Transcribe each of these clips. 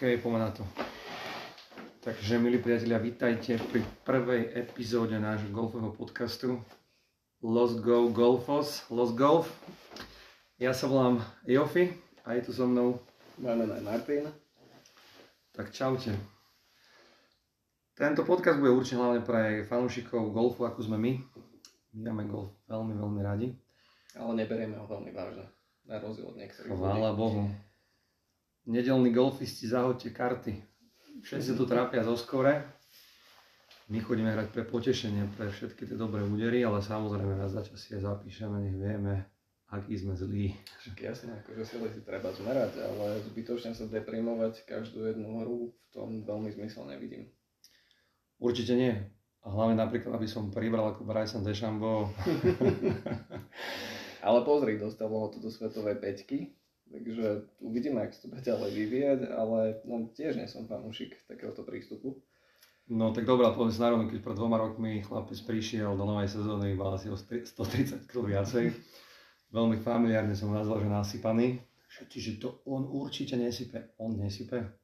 OK, poďme na to. Takže, milí priatelia, vítajte pri prvej epizóde nášho golfového podcastu Los Go Golfos, Los Golf. Ja sa volám Jofi a je tu so mnou... Máme aj Martin. Tak čaute. Tento podcast bude určite hlavne pre fanúšikov golfu, ako sme my. My máme golf veľmi, veľmi radi. Ale neberieme ho veľmi vážne, na rozdiel od niektorých Chvála Bohu. Nedelní golfisti, zahoďte karty. Všetci tu trápia zo skore. My chodíme hrať pre potešenie, pre všetky tie dobré údery, ale samozrejme raz za čas si aj zapíšeme, nech vieme, aký sme zlí. Jasne, akože sily si treba zmerať, ale zbytočne sa deprimovať každú jednu hru v tom veľmi zmysel nevidím. Určite nie. A hlavne napríklad, aby som pribral ako Bryson DeChambeau. ale pozri, dostalo to do svetovej peťky, Takže uvidíme, ak sa to bude ďalej vyvíjať, ale no, tiež nie som fanúšik takéhoto prístupu. No tak dobrá, poviem sa národne, keď pred dvoma rokmi chlapec prišiel do novej sezóny, mal asi o 130 kg viacej. Veľmi familiárne som ho nazval, že nasypaný. Čiže to on určite nesype. On nesype.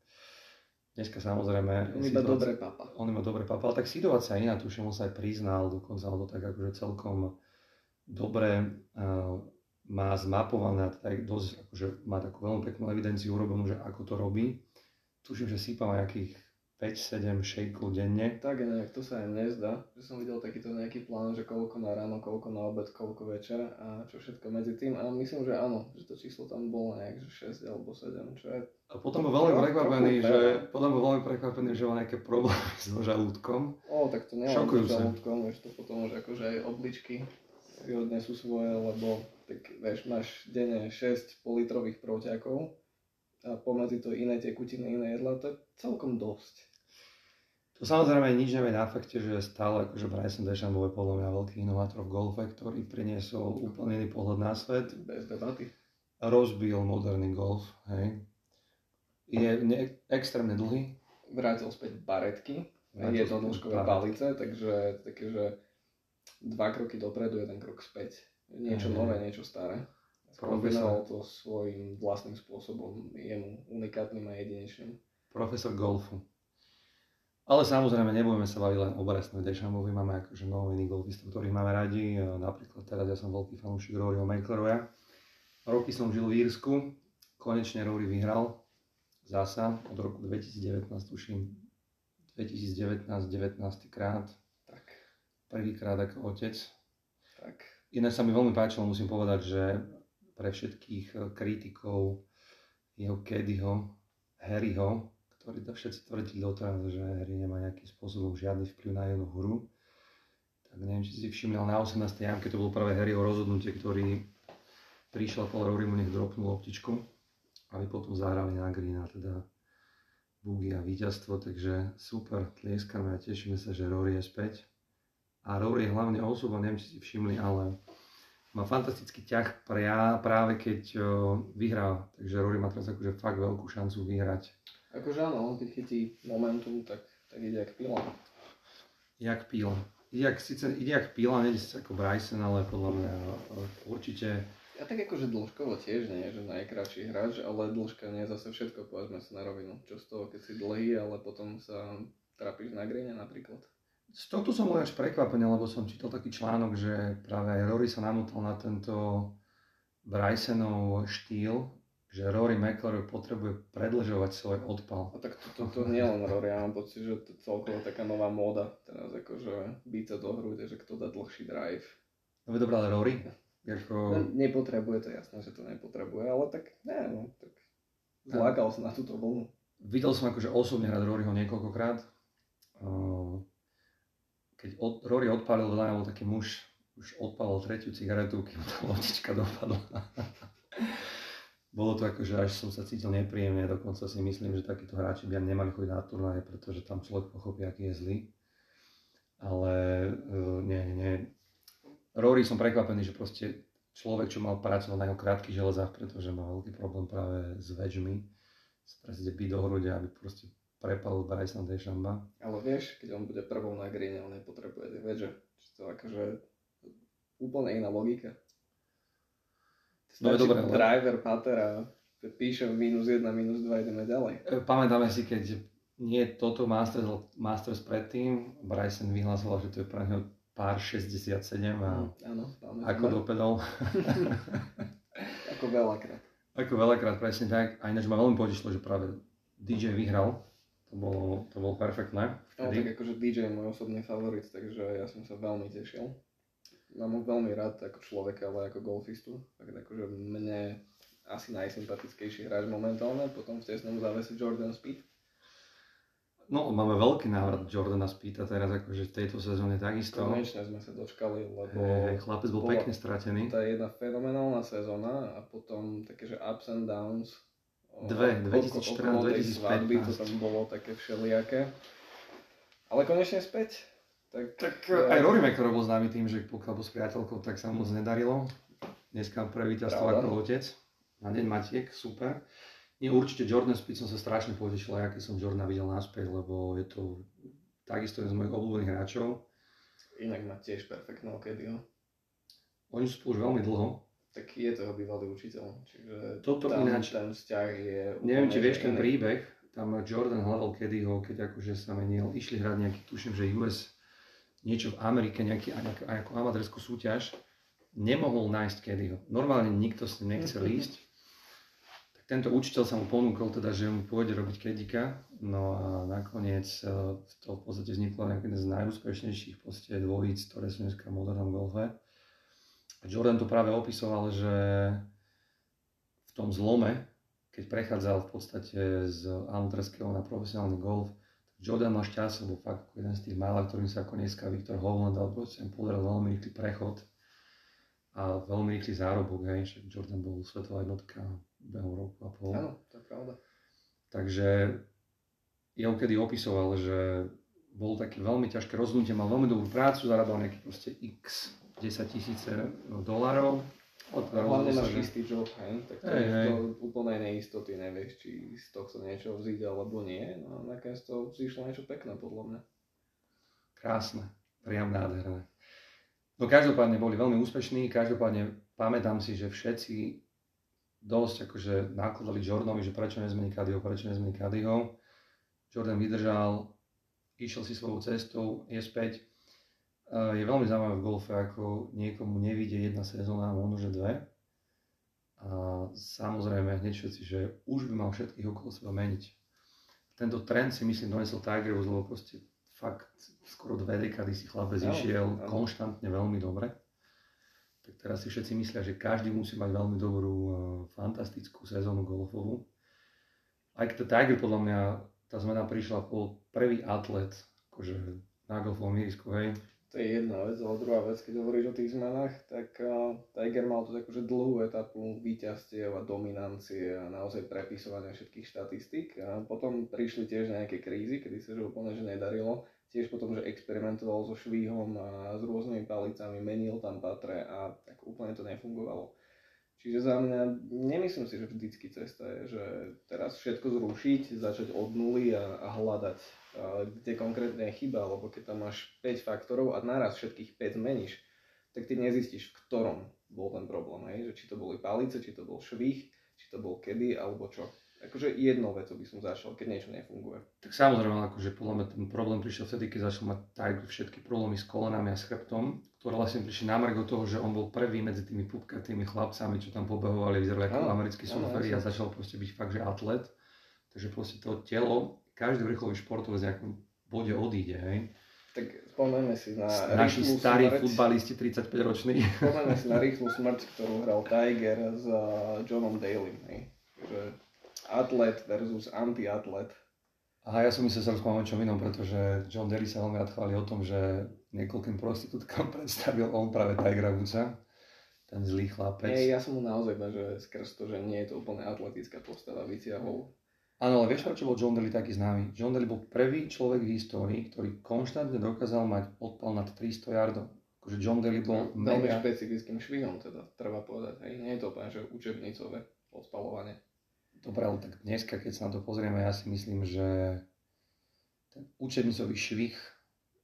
Dneska samozrejme... On iba dobre papa. On iba dobre papa, ale tak situácia iná, tuším, on sa aj priznal, dokonca on to tak akože celkom dobre uh, má zmapované, teda dosť, akože má takú veľmi peknú evidenciu urobenú, že ako to robí. Tuším, že sípa nejakých 5-7 šejkov denne. Tak nejak, to sa aj nezdá, že som videl takýto nejaký plán, že koľko na ráno, koľko na obed, koľko večer a čo všetko medzi tým. A myslím, že áno, že to číslo tam bolo nejak, že 6 alebo 7, čo je... A potom bol veľmi prekvapený, že, potom bol veľmi prekvapený, že mal nejaké problémy so žalúdkom. O, tak to nie so žalúdkom, vieš to potom už akože aj obličky si odnesú svoje, lebo tak vieš, máš denne 6 politrových proťakov a pomedzi to iné tekutiny, iné jedla, to je celkom dosť. To samozrejme nič nevie na fakte, že stále akože Bryson DeChambeau je podľa mňa veľký inovátor v golfe, ktorý priniesol úplne iný pohľad na svet. Bez debaty. Rozbil moderný golf, hej. Je ne- extrémne dlhý. Vrátil späť baretky, jednodĺžkové palice, takže také, že dva kroky dopredu, jeden krok späť niečo nové, niečo staré. Kombinoval to svojím vlastným spôsobom, jemu unikátnym a jedinečným. Profesor golfu. Ale samozrejme nebudeme sa baviť len o Bresnovi Dešamovi, máme akože iných golfistov, ktorých máme radi. Napríklad teraz ja som veľký fanúšik Roryho Makleroja. Roky som žil v Írsku, konečne Rory vyhral zasa od roku 2019, tuším 2019, 19 krát. Tak. Prvýkrát ako otec. Tak Iné sa mi veľmi páčilo, musím povedať, že pre všetkých eh, kritikov jeho Kedyho, Harryho, ktorí to všetci tvrdili doteraz, že Harry nemá nejakým spôsobom žiadny vplyv na jeho hru, tak neviem, či si všimli, na 18. jamke to bolo práve Harryho rozhodnutie, ktorý prišiel Paul Rory nech dropnul optičku, aby potom zahrali na green a teda bugy a víťazstvo, takže super, tlieskame a tešíme sa, že Rory je späť. A Rory je hlavne osoba, neviem, či si všimli, ale má fantastický ťah pra, práve keď vyhrá. Takže Rory má teraz akože fakt veľkú šancu vyhrať. Akože áno, keď chytí momentum, tak, tak ide jak pila. Jak pila. Ide jak, síce ide jak pila, nejde si ako Bryson, ale podľa mňa určite... Ja tak akože dĺžkovo tiež nie, že najkračší hráč, ale dĺžka nie je zase všetko, povedzme sa na rovinu. Čo z toho, keď si dlhý, ale potom sa trápiš na grine napríklad. Z tohto som bol až prekvapený, lebo som čítal taký článok, že práve aj Rory sa namotal na tento Brysonov štýl, že Rory McIlroy potrebuje predlžovať svoj odpal. A tak to, to, to nie len Rory, ja mám pocit, že to je celkovo taká nová móda. Teraz akože sa do hrude, že kto dá dlhší drive. No by dobré, ale Rory? Ako... No, nepotrebuje to, jasné, že to nepotrebuje, ale tak, ne, no, tak zlákal sa na túto vlnu. Videl som akože osobne hrať Roryho niekoľkokrát. Uh, keď od, Rory odpálil, veľa bol taký muž, už odpálil tretiu cigaretu, kým tá lotička dopadla. Bolo to ako, že až som sa cítil nepríjemne, dokonca si myslím, že takíto hráči by nemali chodiť na turnaje, pretože tam človek pochopí, aký je zlý. Ale uh, nie, nie. Rory som prekvapený, že proste človek, čo mal pracovať na jeho krátkych železách, pretože má veľký problém práve s väčšmi, sa proste byť do hrude, aby proste prepal Bryson DeChambeau. Ale vieš, keď on bude prvou na green, on nepotrebuje tie vedže. Čiže to akože úplne iná logika. No je dobré, driver, pater a píšem minus 1, minus 2, ideme ďalej. E, pamätáme si, keď nie toto Masters, Masters predtým, Bryson vyhlásoval, že to je pre neho pár 67 a Áno, ako dopadol. ako veľakrát. Ako veľakrát, presne tak. A ináč ma veľmi potešilo, že práve DJ vyhral. To bolo, to bolo perfektné. No tak akože DJ je môj osobný favorit, takže ja som sa veľmi tešil. Mám ho veľmi rád ako človeka, ale ako golfistu. Tak akože mne asi najsympatickejší hráč momentálne, potom v tesnom závese Jordan Speed. No, máme veľký návrat Jordana Speeda teraz, akože v tejto sezóne takisto. Konečne sme sa dočkali, lebo... Hey, chlapec bol pekne stratený. To je jedna fenomenálna sezóna a potom také, že ups and downs. Dve, 2014-2015. To tam bolo také všelijaké. Ale konečne späť. Tak, tak ja... aj Rory McIlroy bol známy tým, že pokiaľ bol s priateľkou, tak sa moc nedarilo. Dneska pre víťazstvo ako otec. Na deň Matiek, super. Nie, určite Jordan Speed som sa strašne potešil, aj keď som Jordana videl naspäť, lebo je to takisto jeden z mojich obľúbených hráčov. Inak má tiež perfektného Kedyho. Oni sú spolu už veľmi dlho. Tak je to jeho bývalý učiteľ, čiže Toto tam ináč, ten vzťah je... Neviem, či vieš ten príbeh, tam Jordan hľadal Kedyho, keď akože sa menil, išli hrať nejaký, tuším, že US, niečo v Amerike, nejaký, nejakú, nejakú amatérskú súťaž, nemohol nájsť Kedyho. Normálne nikto s ním nechcel ísť, tento učiteľ sa mu ponúkol teda, že mu pôjde robiť kedika, no a nakoniec e, to v podstate vzniklo jeden z najúspešnejších dvojíc, ktoré sú dneska v modernom golfe. Jordan to práve opisoval, že v tom zlome, keď prechádzal v podstate z amatérského na profesionálny golf, Jordan mal šťastie, lebo fakt jeden z tých mála, ktorým sa ako dneska Viktor Hovland dal, proste podaril veľmi rýchly prechod a veľmi rýchly zárobok, hej, však Jordan bol svetová jednotka behom roku a pol. Áno, to je pravda. Takže ja kedy opisoval, že bol také veľmi ťažké rozhodnutie, mal veľmi dobrú prácu, zarábal nejaký proste x 10 tisíce dolárov. Hlavne máš že... istý job, hej? tak to hey, je hey. to úplnej neistoty, nevieš, či z tohto niečo vzíde alebo nie. No a nakoniec to vzýšlo niečo pekné, podľa mňa. Krásne, priam nádherné. No každopádne boli veľmi úspešní, každopádne pamätám si, že všetci dosť akože nakladali Jordanovi, že prečo nezmení Kadyho, prečo nezmení Kadyho. Jordan vydržal, išiel si svojou cestou, je späť. Je veľmi zaujímavé v golfe, ako niekomu nevidie jedna sezóna, možno že dve. A samozrejme hneď všetci, že už by mal všetkých okolo seba meniť. Tento trend si myslím donesol Tiger Woods, lebo proste fakt skoro dve dekady si chlapec no, išiel no. konštantne veľmi dobre tak teraz si všetci myslia, že každý musí mať veľmi dobrú, uh, fantastickú sezónu golfovú. Aj keď Tiger podľa mňa, tá zmena prišla po prvý atlet, akože na golfovom ihrisku, hej. To je jedna vec, ale druhá vec, keď hovoríš o tých zmenách, tak uh, Tiger mal tu akože dlhú etapu víťazstiev a dominancie a naozaj prepisovania všetkých štatistík. A potom prišli tiež nejaké krízy, kedy sa že úplne že nedarilo tiež potom, že experimentoval so švíhom a s rôznymi palicami, menil tam patre a tak úplne to nefungovalo. Čiže za mňa nemyslím si, že vždycky cesta je, že teraz všetko zrušiť, začať od nuly a, a hľadať, kde konkrétne je chyba, lebo keď tam máš 5 faktorov a naraz všetkých 5 zmeníš, tak ty nezistíš, v ktorom bol ten problém. Hej? Že či to boli palice, či to bol švih, či to bol kedy, alebo čo akože jednou vecou by som začal, keď niečo nefunguje. Tak samozrejme, akože podľa mňa ten problém prišiel vtedy, keď začal mať Tiger všetky problémy s kolenami a s chrbtom, ktoré vlastne prišli na margo toho, že on bol prvý medzi tými pupkatými chlapcami, čo tam pobehovali, vyzerali ako americkí surferi a začal proste byť fakt, že atlet. Takže proste to telo, každý vrcholový športovec nejakom bode odíde, hej. Tak spomeňme si na Naši starí smrť. futbalisti 35 roční. Spomeňme si na rýchlu smrť, ktorú hral Tiger s Johnom Daly. Hej. Že atlet versus antiatlet. A ja som myslel sa rozprávať o čom inom, pretože John Derry sa veľmi rád chváli o tom, že niekoľkým prostitútkam predstavil on práve Tigera Woodsa. Ten zlý chlapec. Nie, ja som mu naozaj že skrz to, že nie je to úplne atletická postava, vytiahol. Áno, ale vieš, prečo bol John Daly taký známy? John Daly bol prvý človek v histórii, ktorý konštantne dokázal mať odpal nad 300 yardov. Akože John Daly bol no, mega... Veľmi špecifickým švihom teda, treba povedať. Hej. Nie je to úplne, že učebnicové odpalovanie. Dobre, ale tak dneska, keď sa na to pozrieme, ja si myslím, že ten učebnicový švih,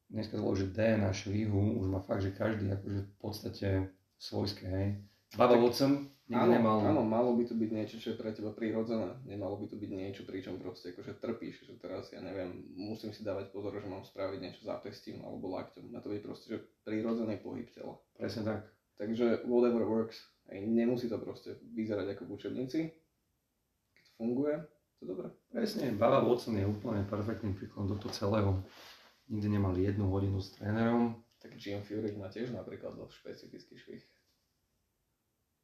dneska to že DNA švihu už má fakt, že každý akože v podstate svojské, hej. Baba Watson áno, nemal... áno, malo by to byť niečo, čo je pre teba prírodzené. Nemalo by to byť niečo, pričom proste akože trpíš, že teraz ja neviem, musím si dávať pozor, že mám spraviť niečo zápestím alebo lakťom. Na to byť proste, že prírodzený pohyb tela. Presne tak. Takže whatever works. Aj nemusí to proste vyzerať ako v učebnici. Keď to funguje, to dobré. Presne, Baba Watson je úplne perfektným príkladom do toho celého. Nikdy nemal jednu hodinu s trénerom. Tak Jim Furyk má tiež napríklad dosť špecifický švih.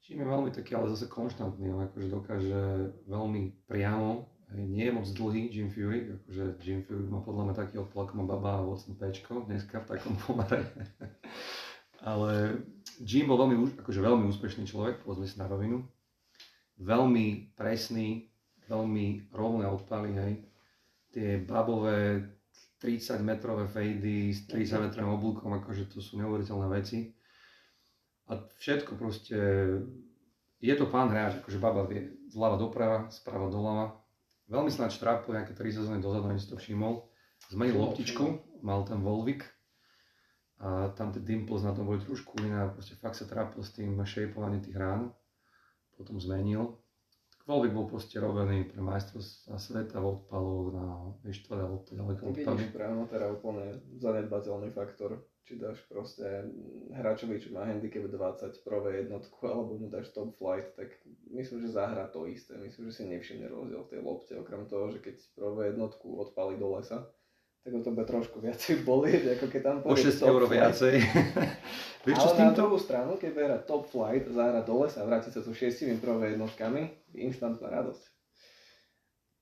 Jim je veľmi taký, ale zase konštantný, on akože dokáže veľmi priamo, nie je moc dlhý Jim Fury, akože Jim Fury má podľa mňa taký odplak, má baba a Watson Pčko dneska v takom pomere. ale Jim bol veľmi, akože veľmi úspešný človek, povedzme si na rovinu. Veľmi presný, veľmi rovné odpaly, hej. Tie babové 30 metrové fejdy s 30 metrovým oblúkom, akože to sú neuveriteľné veci a všetko proste, je to pán hráč, akože baba vie zľava doprava, sprava doľava. Veľmi snáď trápil nejaké 3 sezóny dozadu, ani si to všimol. Zmenil loptičku, mal ten Volvik a tam tie dimples na tom boli trošku iné a proste fakt sa trápil s tým shapeovaním tých rán. Potom zmenil. Volvik bol proste robený pre majstrovstvá sveta v odpaloch na vieš, tvrdé lopty, ďaleko odpady. Vidíš, priamo teda úplne zanedbateľný faktor či dáš proste hráčovi, čo má handicap 20 prvé jednotku, alebo mu dáš top flight, tak myslím, že zahrá to isté. Myslím, že si nevšimne rozdiel v tej lopte, okrem toho, že keď prvé jednotku odpali do lesa, tak ho to bude trošku viacej bolieť, ako keď tam po 6 eur viacej. Vieš, čo Ale s týmto? na druhú stranu, keď bude hrať top flight, zahrá do lesa vráti sa so šiestimi prvé jednotkami, instantná radosť.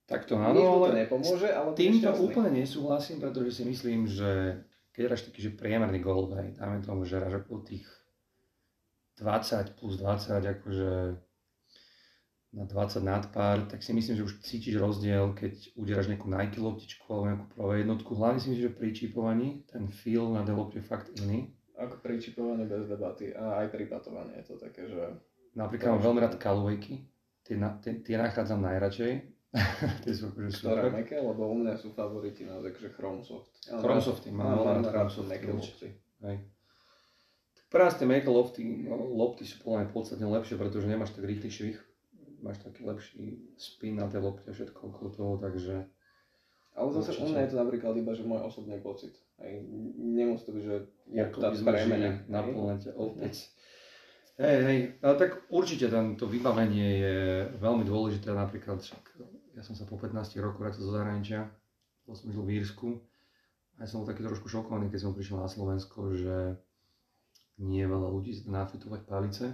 Tak to áno, ale nepomôže, ale týmto úplne nesúhlasím, pretože si myslím, že keď hráš taký, že priemerný gol, hej, dáme tomu, že hráš okolo tých 20 plus 20, akože na 20 nad pár, tak si myslím, že už cítiš rozdiel, keď uderáš nejakú Nike loptičku alebo nejakú prvé jednotku. Hlavne si myslím, že pri čipovaní ten feel na delop je fakt iný. Ako pri čipovaní bez debaty a aj pri patovaní je to také, že... Napríklad mám veľmi rád Callawayky, tie, na, tie, tie nachádzam najradšej, tie sú akože super. Ktoré meké, lebo u mňa sú favoriti na takže Chromesoft. Ja Chromesofty, mám, mám, mám rád meké lofty. Hej. Tak pre nás tie meké lofty, no, lopty sú podľa mňa podstatne lepšie, pretože nemáš tak rýchly švih. Máš taký lepší spin na tej lopte a všetko okolo toho, takže... Ale zase u mňa je to napríklad iba, že môj osobný pocit. Hej. Nemusí to byť, že je to tá premena. Na planete opäť. Hej, hej, ale tak určite to vybavenie je veľmi dôležité, napríklad však ja som sa po 15 rokoch vrátil zo zahraničia, bol som žil v Írsku a ja som bol taký trošku šokovaný, keď som prišiel na Slovensko, že nie je veľa ľudí nafitovať palice.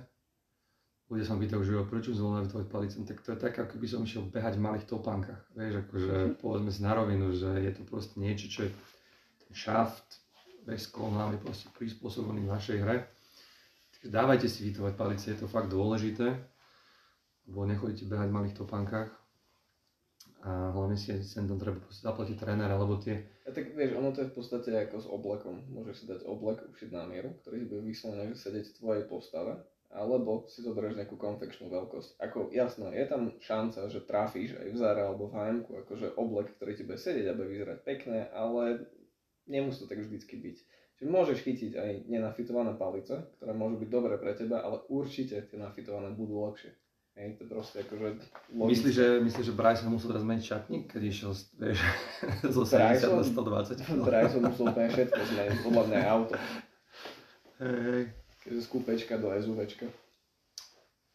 Ľudia sa pýtajú, že prečo som nafitovať palice, no tak to je tak, ako by som išiel behať v malých topánkach. Vieš, akože povedzme si na rovinu, že je to proste niečo, čo je ten šaft bez kolná je proste prispôsobený našej hre. Takže dávajte si vytovať palice, je to fakt dôležité, lebo nechodíte behať v malých topánkach a hlavne si sem tam treba zaplatiť trénera, alebo tie... A tak vieš, ono to je v podstate ako s oblekom. Môžeš si dať oblek ušiť na mieru, ktorý bude vyslovene sedieť v tvojej postave, alebo si zoberieš nejakú konfekčnú veľkosť. Ako jasno, je tam šanca, že trafíš aj v Zara alebo v hm akože oblek, ktorý ti bude sedieť a bude vyzerať pekne, ale nemusí to tak vždycky byť. Čiže môžeš chytiť aj nenafitované palice, ktoré môžu byť dobré pre teba, ale určite tie nafitované budú lepšie. Hej, to proste akože Myslíš, že, myslí, že Bryson musel teraz zmeniť šatník, keď išiel vieš, zo 70 na 120? Bryson musel úplne všetko zmeniť, podľa mňa auto. Hej, hej. Keď z kúpečka do SUVčka.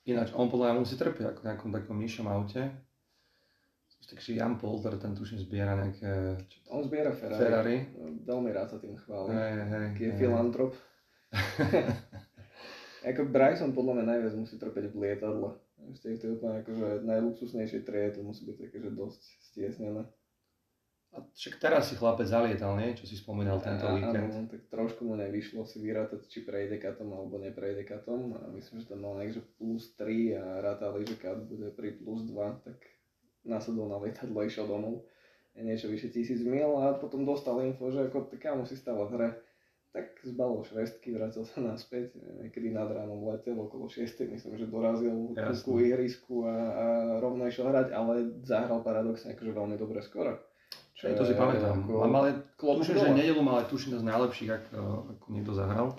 Ináč, on podľa mňa musí trpieť ako v nejakom takom nižšom aute. Takže Jan Polter, ten tuším zbiera nejaké... On zbiera Ferrari. Ferrari. Veľmi rád sa tým chváli. Hej, hej, je hej. filantrop. ako Bryson podľa mňa najviac musí trpeť v lietadle. Ešte to je úplne akože najluxusnejšej treje, to musí byť také, že dosť stiesnené. A však teraz si chlapec zalietal, nie? Čo si spomínal tento a, víkend. Áno, tak trošku mu nevyšlo si vyrátať, či prejde katom alebo neprejde katom. A myslím, že tam mal že plus 3 a rátali, že kat bude pri plus 2, tak nasadol na lietadlo, išiel domov. Niečo vyše tisíc mil a potom dostal info, že ako kámo si stala v hre tak zbalil švestky, vrátil sa naspäť, niekedy nad ránom letel okolo 6, myslím, že dorazil ku ihrisku a, a rovno išiel hrať, ale zahral paradoxne akože veľmi dobre skoro. Čo je, to si pamätám. Ako... Mám ale tuším, že nedelu mal tuším z najlepších, ako, ako niekto zahral.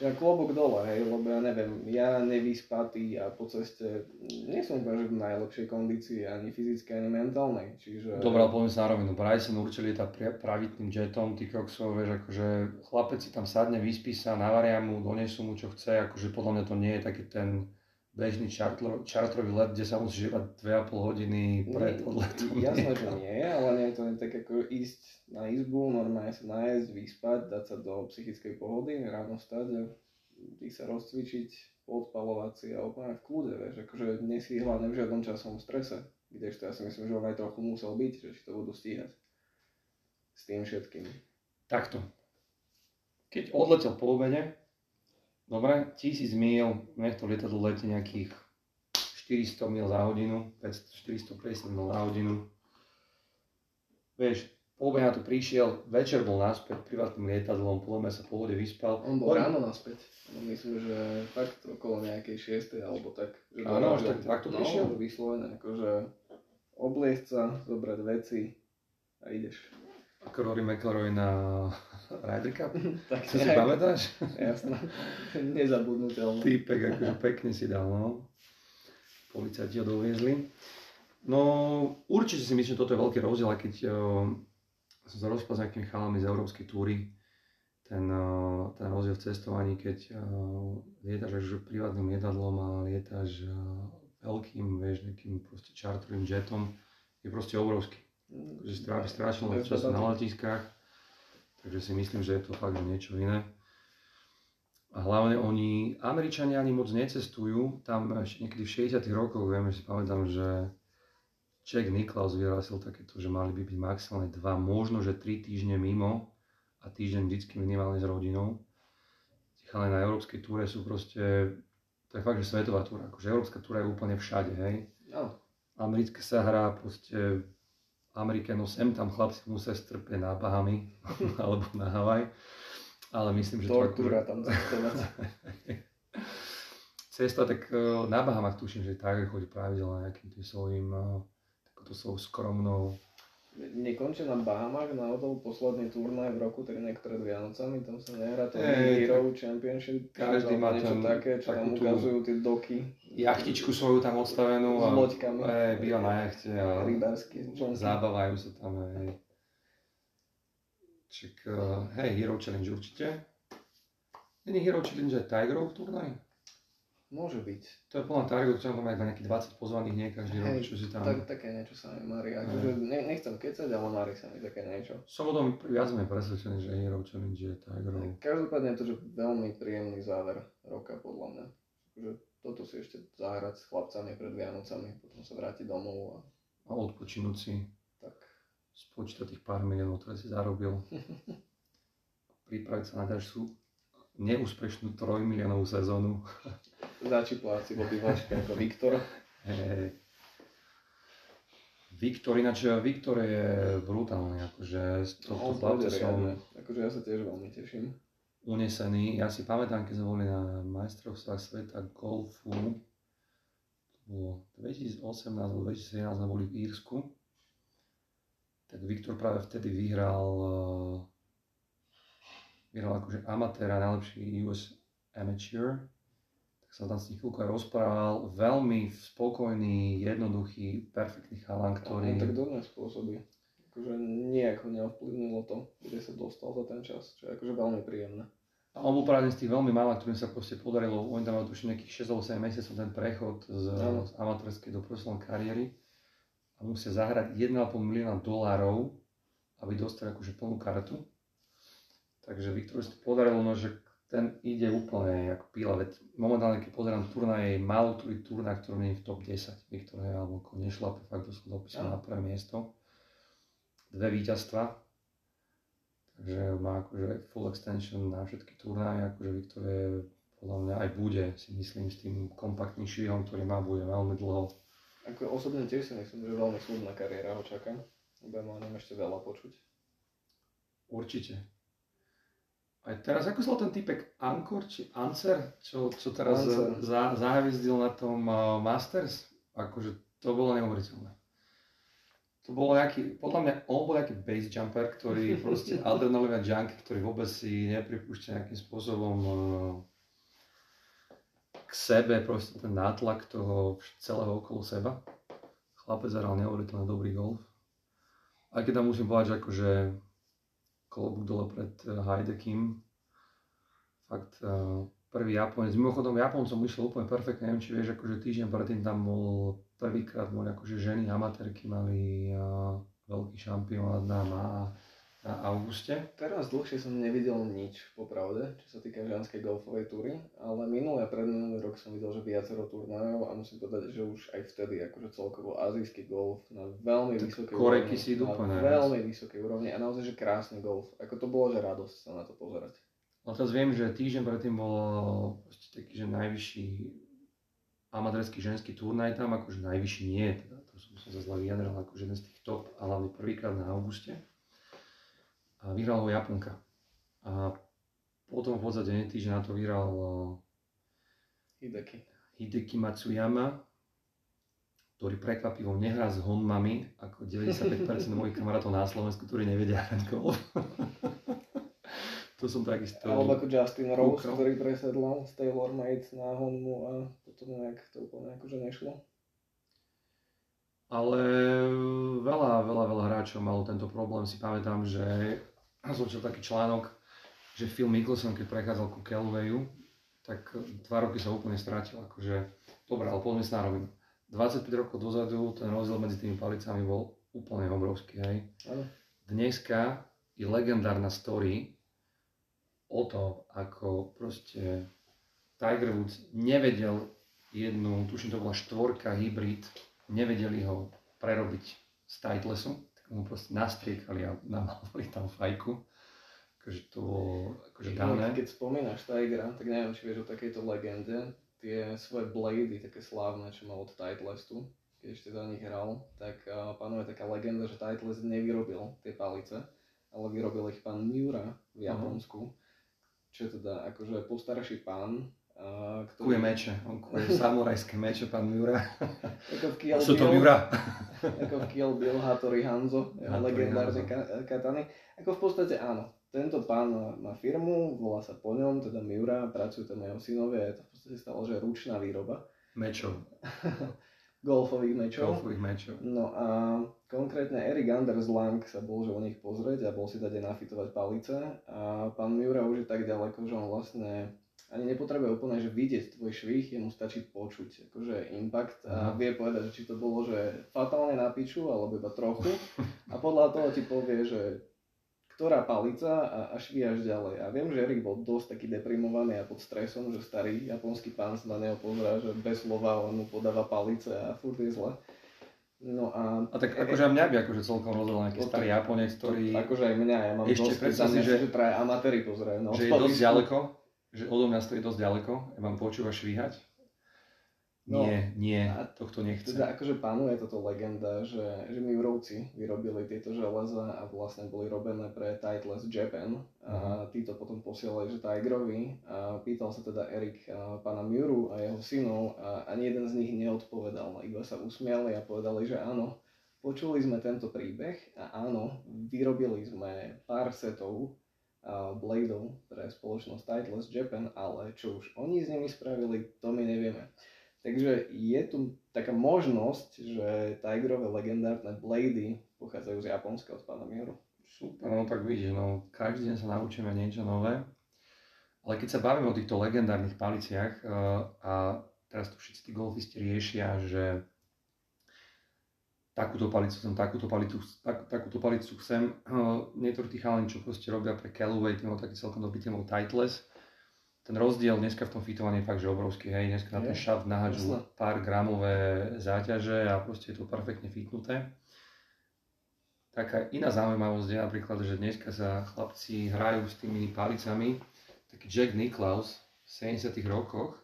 Ja klobok dole, hej, lebo ja neviem, ja nevyspatý a po ceste nie som úplne v najlepšej kondícii ani fyzickej, ani mentálnej, čiže... Dobre, ale poviem sa na rovinu, Bryson určite tá pravitným jetom, ty koksov, vieš, akože chlapec si tam sadne, vyspí sa, navaria mu, donesú mu čo chce, akože podľa mňa to nie je taký ten bežný čartro, čartrový let, kde sa musíš iba 2,5 hodiny pred odletom. Jasné, že nie, ale nie je to len tak ako ísť na izbu, normálne sa nájsť, vyspať, dať sa do psychickej pohody, ráno stať a ty sa rozcvičiť, podpalovať si a úplne v kľude, vieš, akože si hlavne v žiadnom časovom strese, kdežto ja si myslím, že on aj trochu musel byť, že či to budú stíhať s tým všetkým. Takto. Keď odletel po obede, dobre, 1000 mil, nech to lietadlo letí nejakých 400 mil za hodinu, 450 mil za hodinu, vieš, Obeha tu prišiel, večer bol naspäť privátnym lietadlom, podľa mňa sa po vode vyspal. On bol ráno naspäť. No, myslím, že fakt okolo nejakej 6. alebo tak. Áno, až tak, tak to no, prišiel? vyslovené, akože obliecť sa, zobrať veci a ideš. Ako Rory McIlroy na Ryder Cup? tak to si pamätáš? Jasné, nezabudnutelné. Týpek, akože pekne si dal, no. Policajti ho doviezli. No, určite si myslím, že toto je veľký rozdiel, keď som sa rozprával s nejakými chalami z európskej túry, ten, eh, ten rozdiel v cestovaní, keď uh, lietaš až privátnym lietadlom a lietaš uh, veľkým, vieš, nejakým proste čartovým jetom, je proste obrovský. Mm. Že strávi strašne veľa času na letiskách, takže si myslím, že je to fakt niečo iné. A hlavne oni, Američania ani moc necestujú, tam ešte niekedy v 60 rokoch, viem, že si pamätám, že Jack Nicklaus vyhlásil takéto, že mali by byť maximálne dva, možno že tri týždne mimo a týždeň vždycky minimálne s rodinou. Ale na európskej túre sú proste, to je fakt, že svetová túra, akože európska túra je úplne všade, hej. No. Americká sa hrá proste, Amerike, no sem tam chlapci musia strpieť na Bahamy alebo na Havaj. Ale myslím, že Tortúra to... tam Cesta, tak eh, na Bahamach tuším, že tak chodí pravidelne nejakým tým svojím eh, takouto svojou skromnou... Nekončí na Bahamach na to posledný turnaj v roku, tak niektoré Vianocami, tam sa nehrá to hey, Hero Championship, každý má niečo také, čo tam ukazujú tie doky. Jachtičku svoju tam odstavenú a loďkami. E, býva na jachte a Rybársky, zábavajú sa tam. Hej. Čak, uh, hej, Hero Challenge určite. Není Hero Challenge aj Tigerov turnaj? Môže byť. To je plná target, čo tam má nejakých 20 pozvaných nie každý rok, čo si tam... Tak, také niečo sa mi marí. Akože ne, nechcem kecať, ale marí sa mi také niečo. Som o tom viac menej presvedčený, že Hero Challenge je Tigerov. Každopádne je to, že veľmi príjemný záver roka podľa mňa. Že toto si ešte zahrať s chlapcami pred Vianocami, potom sa vrátiť domov a... A odpočinúť si. Tak. Spočítať tých pár miliónov, ktoré si zarobil. pripraviť sa na ďalšiu neúspešnú trojmiliónovú sezónu. Začípla si v obývačke ako Viktor. Hey. Viktor, ináč Viktor je brutálny, akože z tohto no, chlapca som... Akože ja sa tiež veľmi teším. Unesený. Ja si pamätám, keď sme boli na majstrovstvách sveta golfu, to bolo 2018 alebo 2017 sme boli v Írsku, tak Viktor práve vtedy vyhral vyhral akože amatéra, najlepší US amateur, som tam s ním chvíľku aj rozprával. Veľmi spokojný, jednoduchý, perfektný chalan, ktorý... On tak dodnes spôsobí. Akože nejako neovplyvnilo to, kde sa dostal za ten čas, čo je akože veľmi príjemné. A on bol práve z tých veľmi malých, ktorým sa proste podarilo, oni tam majú tuším nejakých 6 alebo 7 mesiacov ten prechod z, z amatérskej do profesionálnej kariéry a musia zahrať 1,5 milióna dolárov, aby dostali akože plnú kartu Takže Viktor si to podarilo, no, že ten ide úplne ako píla, veď momentálne keď pozerám turnaj, je málo ktorý turnaj, ktorý nie je v top 10. Viktor alebo nešlape fakt do dopisu na prvé miesto. Dve víťazstva, takže má akože full extension na všetky turnaje, akože Viktor je podľa mňa aj bude, si myslím, s tým kompaktným šíhom, ktorý má, bude veľmi dlho. Ako osobne tiež si myslím, že veľmi súdna kariéra ho čaká. O ňom ešte veľa počuť. Určite. Aj teraz, ako sa ten typek Ankor či Ancer, čo, čo teraz za, závizdil na tom uh, Masters, akože to bolo neuveriteľné. To bolo nejaký, podľa mňa on bol nejaký base jumper, ktorý proste adrenalinový junkie, ktorý vôbec si nepripúšťa nejakým spôsobom uh, k sebe, proste ten nátlak toho celého okolo seba. Chlapec hral neuveriteľne dobrý golf. Aj keď tam musím povedať, že akože klobúk dole pred Heidekim. Fakt prvý Japonec. Mimochodom, Japoncom išiel úplne perfektne, neviem, či vieš, akože týždeň predtým tam bol prvýkrát boli akože ženy amatérky mali a, veľký šampionát na, na, na auguste. Teraz dlhšie som nevidel nič, popravde, čo sa týka ženskej golfovej túry, ale minulý a predminulý rok som videl, že viacero turnajov a musím povedať, že už aj vtedy akože celkovo azijský golf na veľmi tak vysokej úrovni. si idú na veľmi vysokej úrovni a naozaj, že krásny golf. Ako to bolo, že radosť sa na to pozerať. No teraz viem, že týždeň predtým bol taký, že najvyšší amatérsky ženský turnaj tam, akože najvyšší nie, teda to som, som sa zle vyjadril, akože jeden z tých top, a hlavne prvýkrát na auguste. A vyhral ho Japonka. A potom v podstate týždeň na to vyhral Hideki. Hideki Matsuyama, ktorý prekvapivo nehrá s honmami, ako 95% mojich kamarátov na Slovensku, ktorí nevedia hrať golf. To som takisto... Alebo ako Justin Rose, kúkal. ktorý presedlal z Taylor Made na Honmu a potom nejak to úplne akože nešlo. Ale veľa, veľa, veľa hráčov malo tento problém. Si pamätám, že som čel taký článok, že Phil Mickelson, keď prechádzal ku Kelwayu, tak dva roky sa úplne strátil. Akože, dobre, ale poďme sa na rovinu. 25 rokov dozadu ten rozdiel medzi tými palicami bol úplne obrovský. Hej. Dneska je legendárna story, o to, ako proste Tiger Woods nevedel jednu, tuším to bola štvorka hybrid, nevedeli ho prerobiť z Titlesu, mu proste nastriekali a namálovali tam fajku. Akože to bolo akože dané. Keď spomínaš Tigera, tak neviem, či vieš o takejto legende, tie svoje blady, také slávne, čo mal od Titlesu, keď ešte za nich hral, tak uh, panuje taká legenda, že Titles nevyrobil tie palice, ale vyrobil ich pán Miura v Japonsku. Uh-huh čo je teda akože postarší pán, ktorý... Kuje meče, on kuje samurajské meče, pán Miura. Ako v Kiel Sú to Miura. ako v Kiel Bill Hattori Hanzo, legendárne katany. Ako v podstate áno, tento pán má firmu, volá sa po ňom, teda Miura, pracujú tam jeho synovia, je to v podstate stalo, že ručná výroba. Mečov. golfových mečov. Golfových mečov. No a konkrétne Erik Anders Lang sa bol, že o nich pozrieť a bol si dať nafitovať palice a pán Miura už je tak ďaleko, že on vlastne ani nepotrebuje úplne, že vidieť tvoj švih, jemu stačí počuť akože impact a vie povedať, že či to bolo, že fatálne na piču, alebo iba trochu a podľa toho ti povie, že ktorá palica a, a švíjaš ďalej. A viem, že Erik bol dosť taký deprimovaný a pod stresom, že starý japonský pán sa na neho pozerá, že bez slova on mu podáva palice a furt je zle. No a... A tak akože aj mňa by akože celkom rozhodol nejaký starý Japonec, ktorý... Akože aj mňa, ja mám ešte dosť, mňa, že, že traje amatéri pozerajú. No, že je dosť ďaleko, že odo mňa stojí dosť ďaleko, ja mám počúva švíhať? No, nie, nie, tohto nechce. Teda akože panuje toto legenda, že, že Miurovci vyrobili tieto železa a vlastne boli robené pre Titleist Japan. A uh-huh. títo potom posielali, že Tigerovi a pýtal sa teda Erik a pána Miuru a jeho synov a ani jeden z nich neodpovedal, iba sa usmiali a povedali, že áno, počuli sme tento príbeh a áno, vyrobili sme pár setov bladeov pre spoločnosť Titleist Japan, ale čo už oni s nimi spravili, to my nevieme. Takže je tu taká možnosť, že Tigerové legendárne blady pochádzajú z Japonska od pána Mieru. Super, no tak vidíš, no každý deň sa naučíme niečo nové. Ale keď sa bavíme o týchto legendárnych paliciach a teraz tu všetci tí golfisti riešia, že takúto palicu chcem, takúto palicu, tak, takúto palicu chcem. Uh, niektorí tí chalani, čo proste robia pre Callaway, tým taký celkom dobrý tým Titles, ten rozdiel dneska v tom fitovaní je fakt, že obrovský, hej, dneska na ten šaft nahádžu pár gramové záťaže a proste je to perfektne fitnuté. Taká iná zaujímavosť je napríklad, že dneska sa chlapci hrajú s tými palicami, taký Jack Nicklaus v 70 rokoch,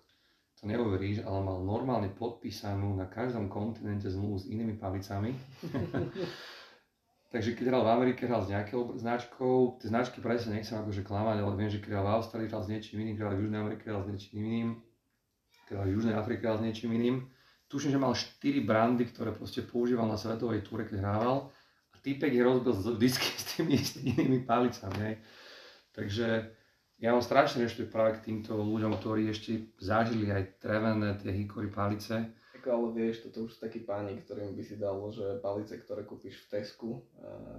neuveríš, ale mal normálne podpísanú na každom kontinente zmluvu s inými palicami. Takže keď hral v Amerike, hral s nejakou značkou, tie značky presne nechcem akože klamať, ale viem, že keď hral v Austrálii, hral s niečím iným, keď hral v Južnej Amerike, hral s niečím iným, keď hral v Južnej Afrike, hral s niečím iným. Tuším, že mal 4 brandy, ktoré proste používal na svetovej túre, keď hrával a týpek je rozbil z disky s tými inými palicami. Hej. Takže ja mám strašne rešpekt práve k týmto ľuďom, ktorí ešte zažili aj trevené tie hikory palice. Ako, ale vieš, toto už sú takí páni, ktorým by si dalo, že palice, ktoré kúpiš v Tesku,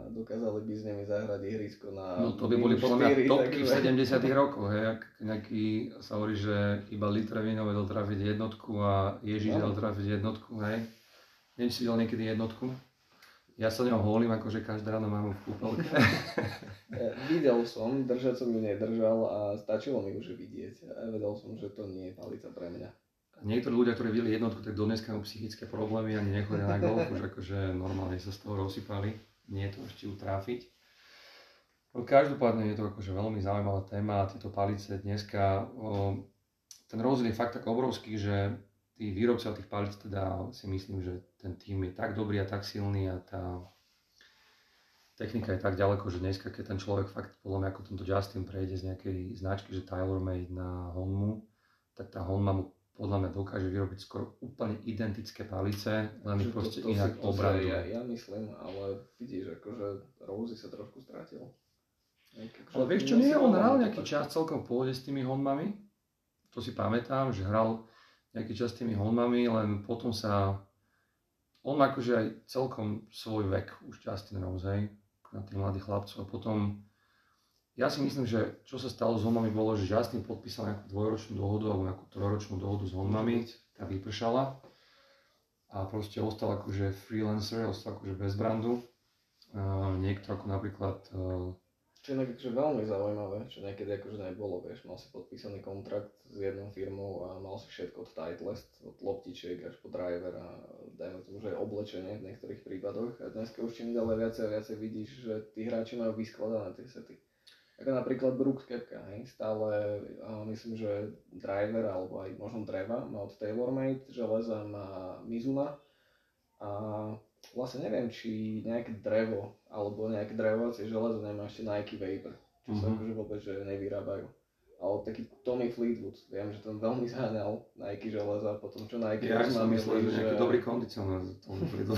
dokázali by s nimi zahrať ihrisko na No to by boli podľa mňa topky v 70 rokoch, hej, ak nejaký sa hovorí, že iba litre víno vedel trafiť jednotku a Ježiš no. trafiť jednotku, hej. Neviem, si videl niekedy jednotku? Ja sa ňou holím, akože každé ráno mám v kúpelke. ja, videl som, držať som ju nedržal a stačilo mi už vidieť. A vedel som, že to nie je palica pre mňa. Niektorí ľudia, ktorí videli jednotku, tak dneska majú psychické problémy, ani nechodia na golf, už akože normálne sa z toho rozsypali. Nie je to ešte utráfiť. No, každopádne je to akože veľmi zaujímavá téma a tieto palice dneska, o, ten rozdiel je fakt tak obrovský, že tí výrobcovia tých palíc teda si myslím, že ten tým je tak dobrý a tak silný a tá technika je tak ďaleko, že dneska, keď ten človek fakt, podľa mňa ako tento Justin prejde z nejakej značky, že Tyler Made na Honmu, tak tá Honma mu podľa mňa dokáže vyrobiť skoro úplne identické palice, len ich proste to, to inak obradu. Ja, ja myslím, ale vidíš, akože Rosie sa trošku strátil. Ale vieš čo, nie, on hral nejaký čas celkom v pohode s tými Honmami. To si pamätám, že hral nejaký čas s tými Honmami, len potom sa, on má akože aj celkom svoj vek, už Rose, hej, na tých mladých chlapcov. A potom, ja si myslím, že čo sa stalo s Honmami bolo, že Justin podpísal nejakú dvojročnú dohodu alebo nejakú trojročnú dohodu s Honmami, tá vypršala a proste ostal akože freelancer, ostal akože bez brandu. Uh, niekto ako napríklad uh, čo je akože veľmi zaujímavé, čo niekedy akože nebolo, vieš, mal si podpísaný kontrakt s jednou firmou a mal si všetko od Titleist, od loptičiek až po driver a dajme tomu, že aj oblečenie v niektorých prípadoch. A dneska už čím ďalej viacej a viacej vidíš, že tí hráči majú vyskladané tie sety. Ako napríklad Brooks Kepka, hej, stále myslím, že driver alebo aj možno dreva má od TaylorMade, železa má Mizuna a vlastne neviem, či nejaké drevo alebo nejaké drevovacie železo nemá ešte Nike Vapor, čo mm-hmm. sa mhm. akože vôbec že nevyrábajú. Ale taký Tommy Fleetwood, viem, že ten veľmi zháňal Nike železa, potom čo Nike Ja som myslel, že nejaký dobrý kondicionár Tommy Fleetwood.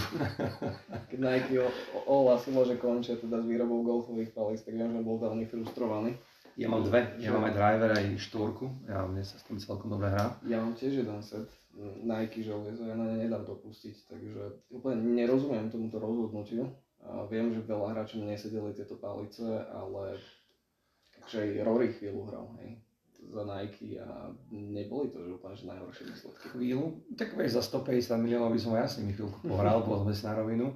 Keď Nike ohlasilo, že končia teda s výrobou golfových palíc, tak viem, že bol veľmi frustrovaný. Ja mám dve, ja mám aj driver, aj štvorku, ja mne sa s tým celkom dobre hrá. Ja mám tiež jeden set, Nike železo, ja na ne nedám to pustiť, takže úplne nerozumiem tomuto rozhodnutiu. A viem, že veľa hráčov nesedeli tieto palice, ale že aj Rory chvíľu hral, hej, za Nike a neboli to že úplne že najhoršie výsledky. Chvíľu? Tak vieš, za 150 miliónov by som aj asi mi chvíľku pohral, povedzme si na rovinu.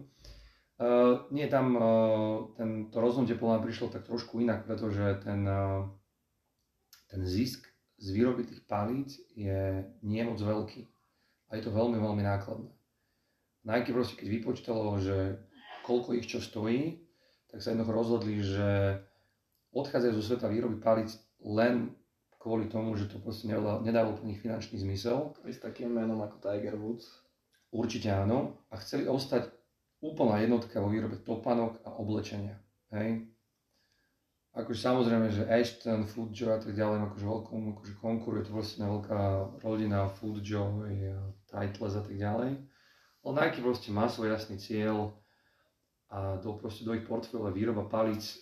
Uh, nie, tam uh, ten, to rozhodnutie podľa prišlo tak trošku inak, pretože ten, uh, ten zisk z výroby tých palíc je nie moc veľký a je to veľmi, veľmi nákladné. Nike proste keď vypočítalo, že koľko ich čo stojí, tak sa jednoducho rozhodli, že odchádzajú zo sveta výroby palíc len kvôli tomu, že to proste nedáva pre nich finančný zmysel. S takým menom ako Tiger Woods. Určite áno. A chceli ostať úplná jednotka vo výrobe topanok a oblečenia. Hej. Akože samozrejme, že Ashton, Foodjoy a tak ďalej, akože veľkom akože konkuruje to vlastne veľká rodina Foodjoy, Titles a tak ďalej. Ale Nike proste má svoj jasný cieľ a do, proste do ich portfólia výroba palíc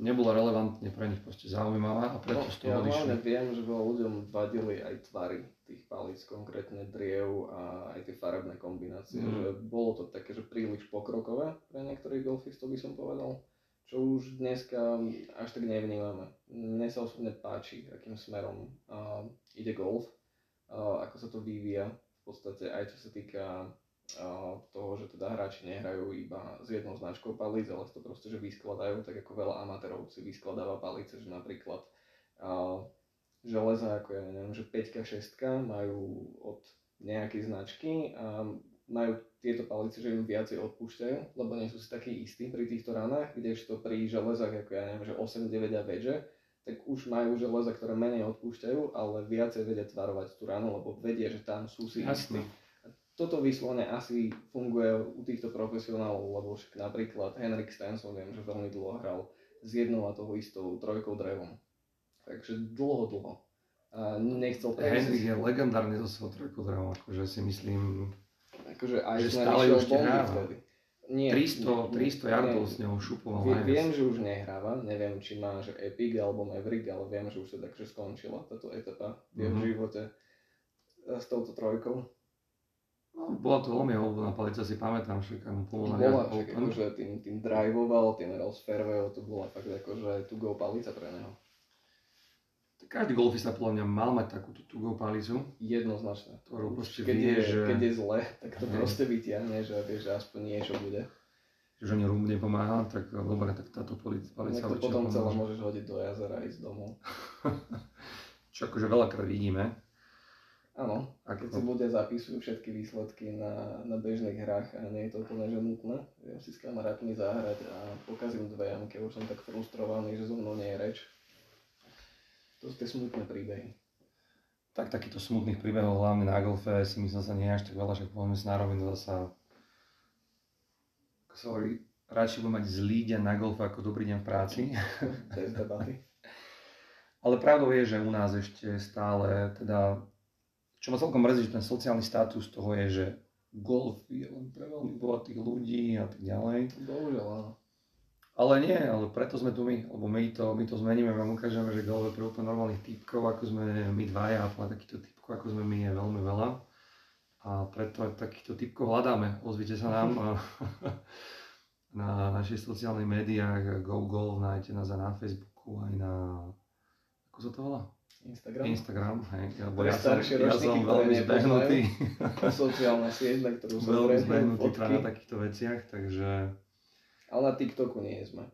nebola relevantne pre nich proste zaujímavá a preto no, z toho ja viem, že veľa ľuďom vadili aj tvary tých palíc, konkrétne driev a aj tie farebné kombinácie, mm. že bolo to také, že príliš pokrokové pre niektorých golfistov by som povedal čo už dneska až tak nevnímame. Mne sa osobne páči, akým smerom uh, ide golf, uh, ako sa to vyvíja, v podstate aj čo sa týka toho, že teda hráči nehrajú iba s jednou značkou palíc, ale to proste, že vyskladajú, tak ako veľa amatérov si vyskladáva palice, že napríklad uh, železa, ako ja neviem, že 5 6 majú od nejakej značky a majú tieto palice, že im viacej odpúšťajú, lebo nie sú si takí istí pri týchto ranách, kdežto pri železách, ako ja neviem, že 8, 9 a vedže, tak už majú železa, ktoré menej odpúšťajú, ale viacej vedia tvarovať tú ranu, lebo vedia, že tam sú si istí. Toto vyslovene asi funguje u týchto profesionálov, lebo však napríklad Henrik Stenson, viem, že veľmi dlho hral s jednou a toho istou trojkou drevom. Takže dlho, dlho. A nechcel Henrik je legendárny so svojou trojkou drevom, akože si myslím, akože aj že stále už vtedy. Nie, 300, 300 yardov s ňou šupoval Vie, Viem, že už nehráva, neviem, či má že Epic alebo Maverick, ale viem, že už sa takže skončila táto etapa v mm-hmm. živote e, s touto trojkou. No, bola to veľmi obľúbená palica, si pamätám, že mu pomohla Bola, však akože tým, tým driveoval, tým hral s fairwayov, to bola fakt akože to go palica pre neho. Každý golfista podľa mňa mal mať takúto tugou palicu. Jednoznačne. Ktorú proste keď, vie, je, že... keď je zle, tak to proste vytiahne, že vieš, že aspoň niečo bude. Že ani rúb nepomáha, tak dobre, tak táto palica určite to potom celé môžeš hodiť do jazera a ísť domov. Čo akože veľakrát vidíme. Áno, a keď si ľudia zapisujú všetky výsledky na, na bežných hrách a nie je to úplne že nutné, viem si s kamarátmi zahrať a pokazím dve jamky, už som tak frustrovaný, že so mnou nie je reč. To sú tie smutné príbehy. Tak takýchto smutných príbehov, hlavne na golfe, si myslím sa nie až tak veľa, že povedzme s nárovinu zasa sorry, radšej budem mať zlý deň na golfe ako dobrý deň v práci. Bez debaty. Ale pravdou je, že u nás ešte stále, teda, čo ma celkom mrzí, že ten sociálny status toho je, že golf je len pre veľmi bohatých ľudí a tak ďalej. Bohužiaľ, áno. Ale nie, ale preto sme tu my, lebo my to, my to zmeníme, vám ukážeme, že golf je pre úplne normálnych typkov, ako sme my dvaja, a takýchto typkov, ako sme my, je veľmi veľa. A preto aj takýchto typkov hľadáme. Ozvite sa nám na našich sociálnych médiách, Go Golf, nájdete nás aj na Facebooku, aj na, ako sa to volá? Instagram. Instagram, hej, lebo ja som, ja som veľmi zbehnutý. Sociálna sieť, na ktorú som veľmi zbehnutý práve na takýchto veciach, takže ale na TikToku nie sme.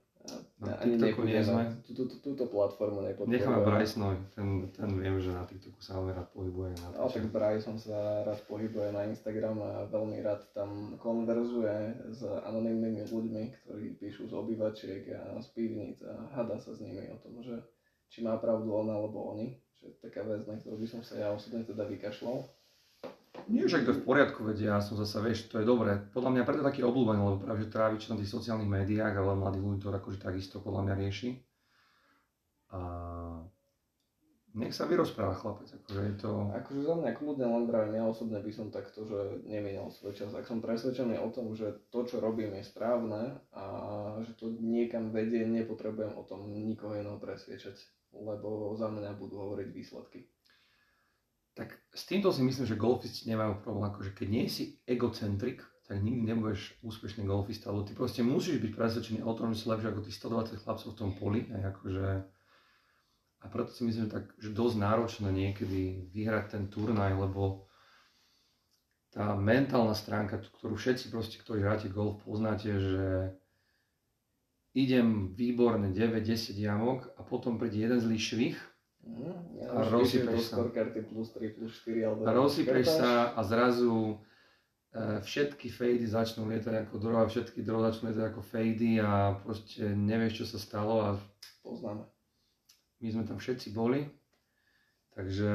Na Ani TikToku nie sme. Tú, tú, túto platformu nepodporujeme. Necháme Brysonovi, ten, ten viem, že na TikToku sa veľmi rád pohybuje. Na Ale tak Bryson sa rád pohybuje na Instagram a veľmi rád tam konverzuje s anonymnými ľuďmi, ktorí píšu z obyvačiek a z pivníc a hada sa s nimi o tom, že či má pravdu on alebo oni. Čo je taká vec, na ktorú by som sa ja osobne teda vykašľal. Nie, že to je v poriadku, vedia, ja som zase, vieš, to je dobré. Podľa mňa preto taký obľúbený, lebo práve, že trávi na tých sociálnych médiách a veľa mladých ľudí to akože takisto podľa mňa rieši. A nech sa vyrozpráva chlapec, akože je to... Akože za mňa kľudne len bravím, ja osobne by som takto, že nemienal svoj čas. Ak som presvedčený o tom, že to, čo robím, je správne a že to niekam vedie, nepotrebujem o tom nikoho iného presviečať, lebo za mňa budú hovoriť výsledky tak s týmto si myslím, že golfisti nemajú problém, akože keď nie si egocentrik, tak nikdy nebudeš úspešný golfista, lebo ty proste musíš byť presvedčený o tom, že si lepší ako tých 120 chlapcov v tom poli, aj akože a preto si myslím, že, tak, že dosť náročné niekedy vyhrať ten turnaj, lebo tá mentálna stránka, ktorú všetci proste, ktorí hráte golf, poznáte, že idem výborne 9-10 jamok a potom príde jeden zlý švih a rozsypeš sa. karty plus 3, plus 4 alebo... A rozsypeš sa a zrazu e, všetky fejdy začnú lietať ako drova, všetky drova začnú lietať ako fejdy a proste nevieš, čo sa stalo a... Poznáme. My sme tam všetci boli, takže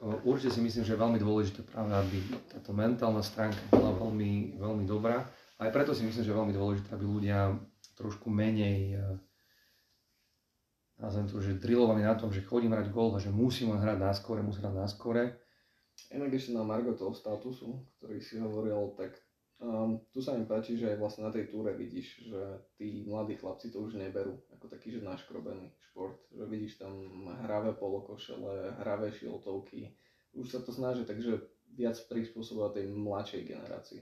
e, určite si myslím, že je veľmi dôležité práve, aby táto mentálna stránka bola veľmi, veľmi dobrá. Aj preto si myslím, že je veľmi dôležité, aby ľudia trošku menej e, nazvem to, že drillovaný na tom, že chodím hrať golf a že musím len hrať na skore, musím hrať na skore. Inak ešte na Margo toho statusu, ktorý si hovoril, tak um, tu sa mi páči, že aj vlastne na tej túre vidíš, že tí mladí chlapci to už neberú ako taký, že naškrobený šport. Že vidíš tam hravé polokošele, hravé šiltovky. Už sa to snaží takže viac prispôsobovať tej mladšej generácii.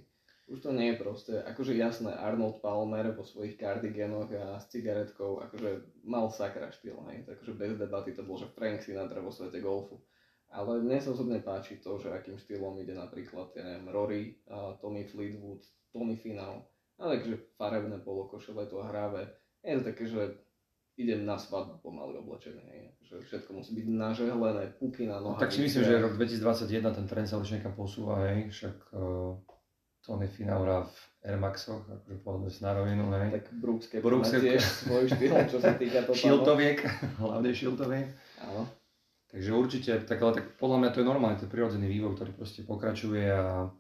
Už to nie je proste, akože jasné, Arnold Palmer po svojich kardigenoch a s cigaretkou, akože mal sakra štýl, hej, takže bez debaty to bol, že Frank Sinatra vo svete golfu. Ale mne sa osobne páči to, že akým štýlom ide napríklad, ja neviem, Rory, uh, Tommy Fleetwood, Tommy Final, ale takže farebné polokošele, to hráve. Je to také, že idem na svadbu pomaly oblečený. Že všetko musí byť nažehlené, puky na nohách. Tak si myslím, že rok 2021 ten trend sa už niekam posúva, hej, však uh Tony Finaura v Air Maxoch, akože povedzme si na rovinu, hej. Tak Brooks Kepka Brooks má tiež svoj štýl, čo sa týka toho. Šiltoviek, hlavne šiltoviek. Áno. Takže určite, tak, ale tak podľa mňa to je normálne, to je prirodzený vývoj, ktorý proste pokračuje a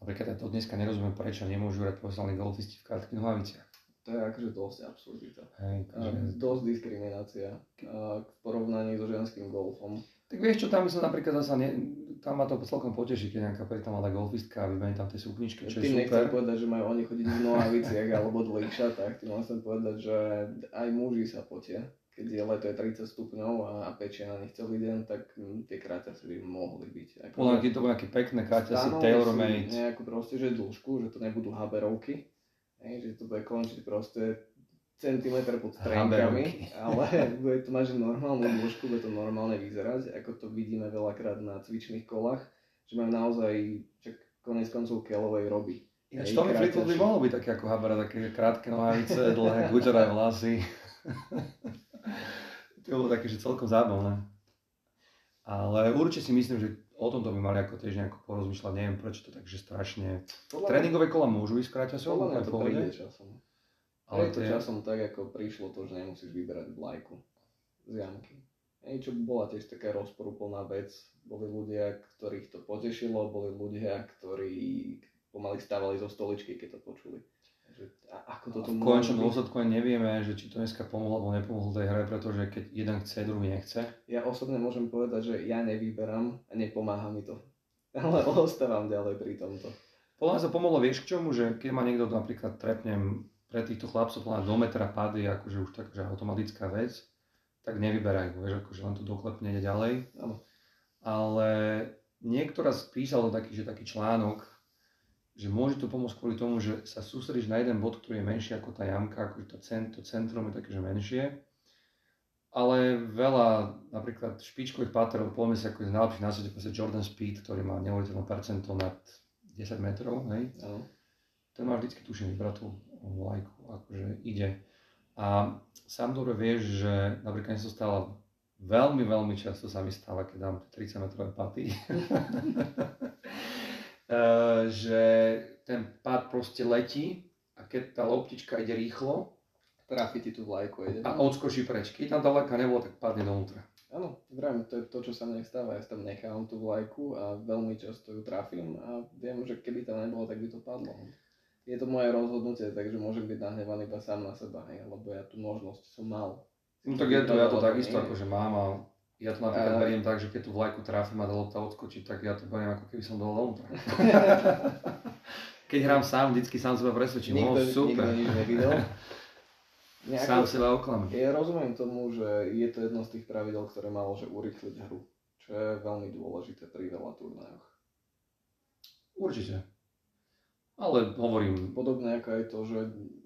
napríklad ja to dneska nerozumiem, prečo nemôžu hrať profesionálni golfisti v krátkych nohaviciach. To je akože dosť absurdita. Hej, takže... Dosť diskriminácia v porovnaní so ženským golfom Tak vieš čo, tam by som napríklad zase, ne, tam ma to celkom poteší, keď nejaká pekná mladá golfistka vymení tam tie sukničky, čo je Tým super. nechcem povedať, že majú oni chodiť v nohaviciach alebo dlhých šatách, tým chcem povedať, že aj muži sa potia. Keď je leto je 30 stupňov a, a pečie na nich celý deň, tak hm, tie kráťasy by mohli byť. Ako, Podľa mňa, to bude nejaké pekné kraťasy, tailor-made. Nejakú proste, že dĺžku, že to nebudú haberovky, hej, že to bude končiť proste centimetr pod trenkami, ale bude to mať normálnu dĺžku, bude to normálne vyzerať, ako to vidíme veľakrát na cvičných kolách, že majú naozaj, čak konec koncov kelovej roby. Ináč Tommy Fleetwood by mohol byť také ako Habera, také krátke nohavice, dlhé guťaré vlasy. to bolo také, že celkom zábavné. Ale určite si myslím, že o tomto by mali ako tiež nejako porozmýšľať, neviem prečo to takže strašne... Podľa Tréningové kola môžu ísť? Podľa mňa to príde časom. Ale to je... časom tak, ako prišlo to, že nemusíš vyberať vlajku z jamky. Hej, čo bola tiež taká rozporúplná vec. Boli ľudia, ktorých to potešilo, boli ľudia, ktorí pomaly stávali zo stoličky, keď to počuli. Že, a ako toto v konečnom dôsledku ani nevieme, že či to dneska pomohlo alebo nepomohlo tej hre, pretože keď jeden chce, druhý nechce. Ja osobne môžem povedať, že ja nevyberám a nepomáha mi to. Ale ostávam ďalej pri tomto. Podľa mňa sa pomohlo, vieš k čomu, že keď ma niekto napríklad trepnem pre týchto chlapcov podľa do metra pady akože už tak, že automatická vec, tak nevyberajú, vieš, akože len to doklepne ide ďalej. Ano. Ale niekto raz písal taký, že taký článok, že môže to pomôcť kvôli tomu, že sa sústredíš na jeden bod, ktorý je menší ako tá jamka, akože to, cent, to centrum je také, že menšie. Ale veľa napríklad špičkových páterov, povedzme si, ako je najlepší na svete, Jordan Speed, ktorý má neuveriteľné percento nad 10 metrov, hej. Ano. Ten má vždycky tuším vybratú vlajku, akože ide. A sám dobre vieš, že napríklad sa stala veľmi, veľmi často sa mi stáva, keď dám 30 metrové paty, eh, že ten pad proste letí a keď tá loptička ide rýchlo, trafi ti tú vlajku ide. A odskočí preč. Keď tam tá vlajka nebolo, tak padne dovnútra. Áno, vrajím, to je to, čo sa mne stáva. Ja tam nechám tú vlajku a veľmi často ju trafím a viem, že keby tam nebolo, tak by to padlo je to moje rozhodnutie, takže môžem byť nahnevaný iba sám na seba, hej, lebo ja tú možnosť som mal. No tak je to, ja to takisto akože mám a ja to napríklad a... beriem tak, že keď tú vlajku trafím a tá lopta odskočí, tak ja to beriem ako keby som dal dovnútra. keď hrám sám, vždycky sám seba presvedčím, nikto, no super. Nikto nič nevidel. Nejako, sám seba oklamem. Ja rozumiem tomu, že je to jedno z tých pravidel, ktoré malo, že urýchliť hru, čo je veľmi dôležité pri veľa turnajoch. Určite. Ale hovorím... Podobne ako aj to, že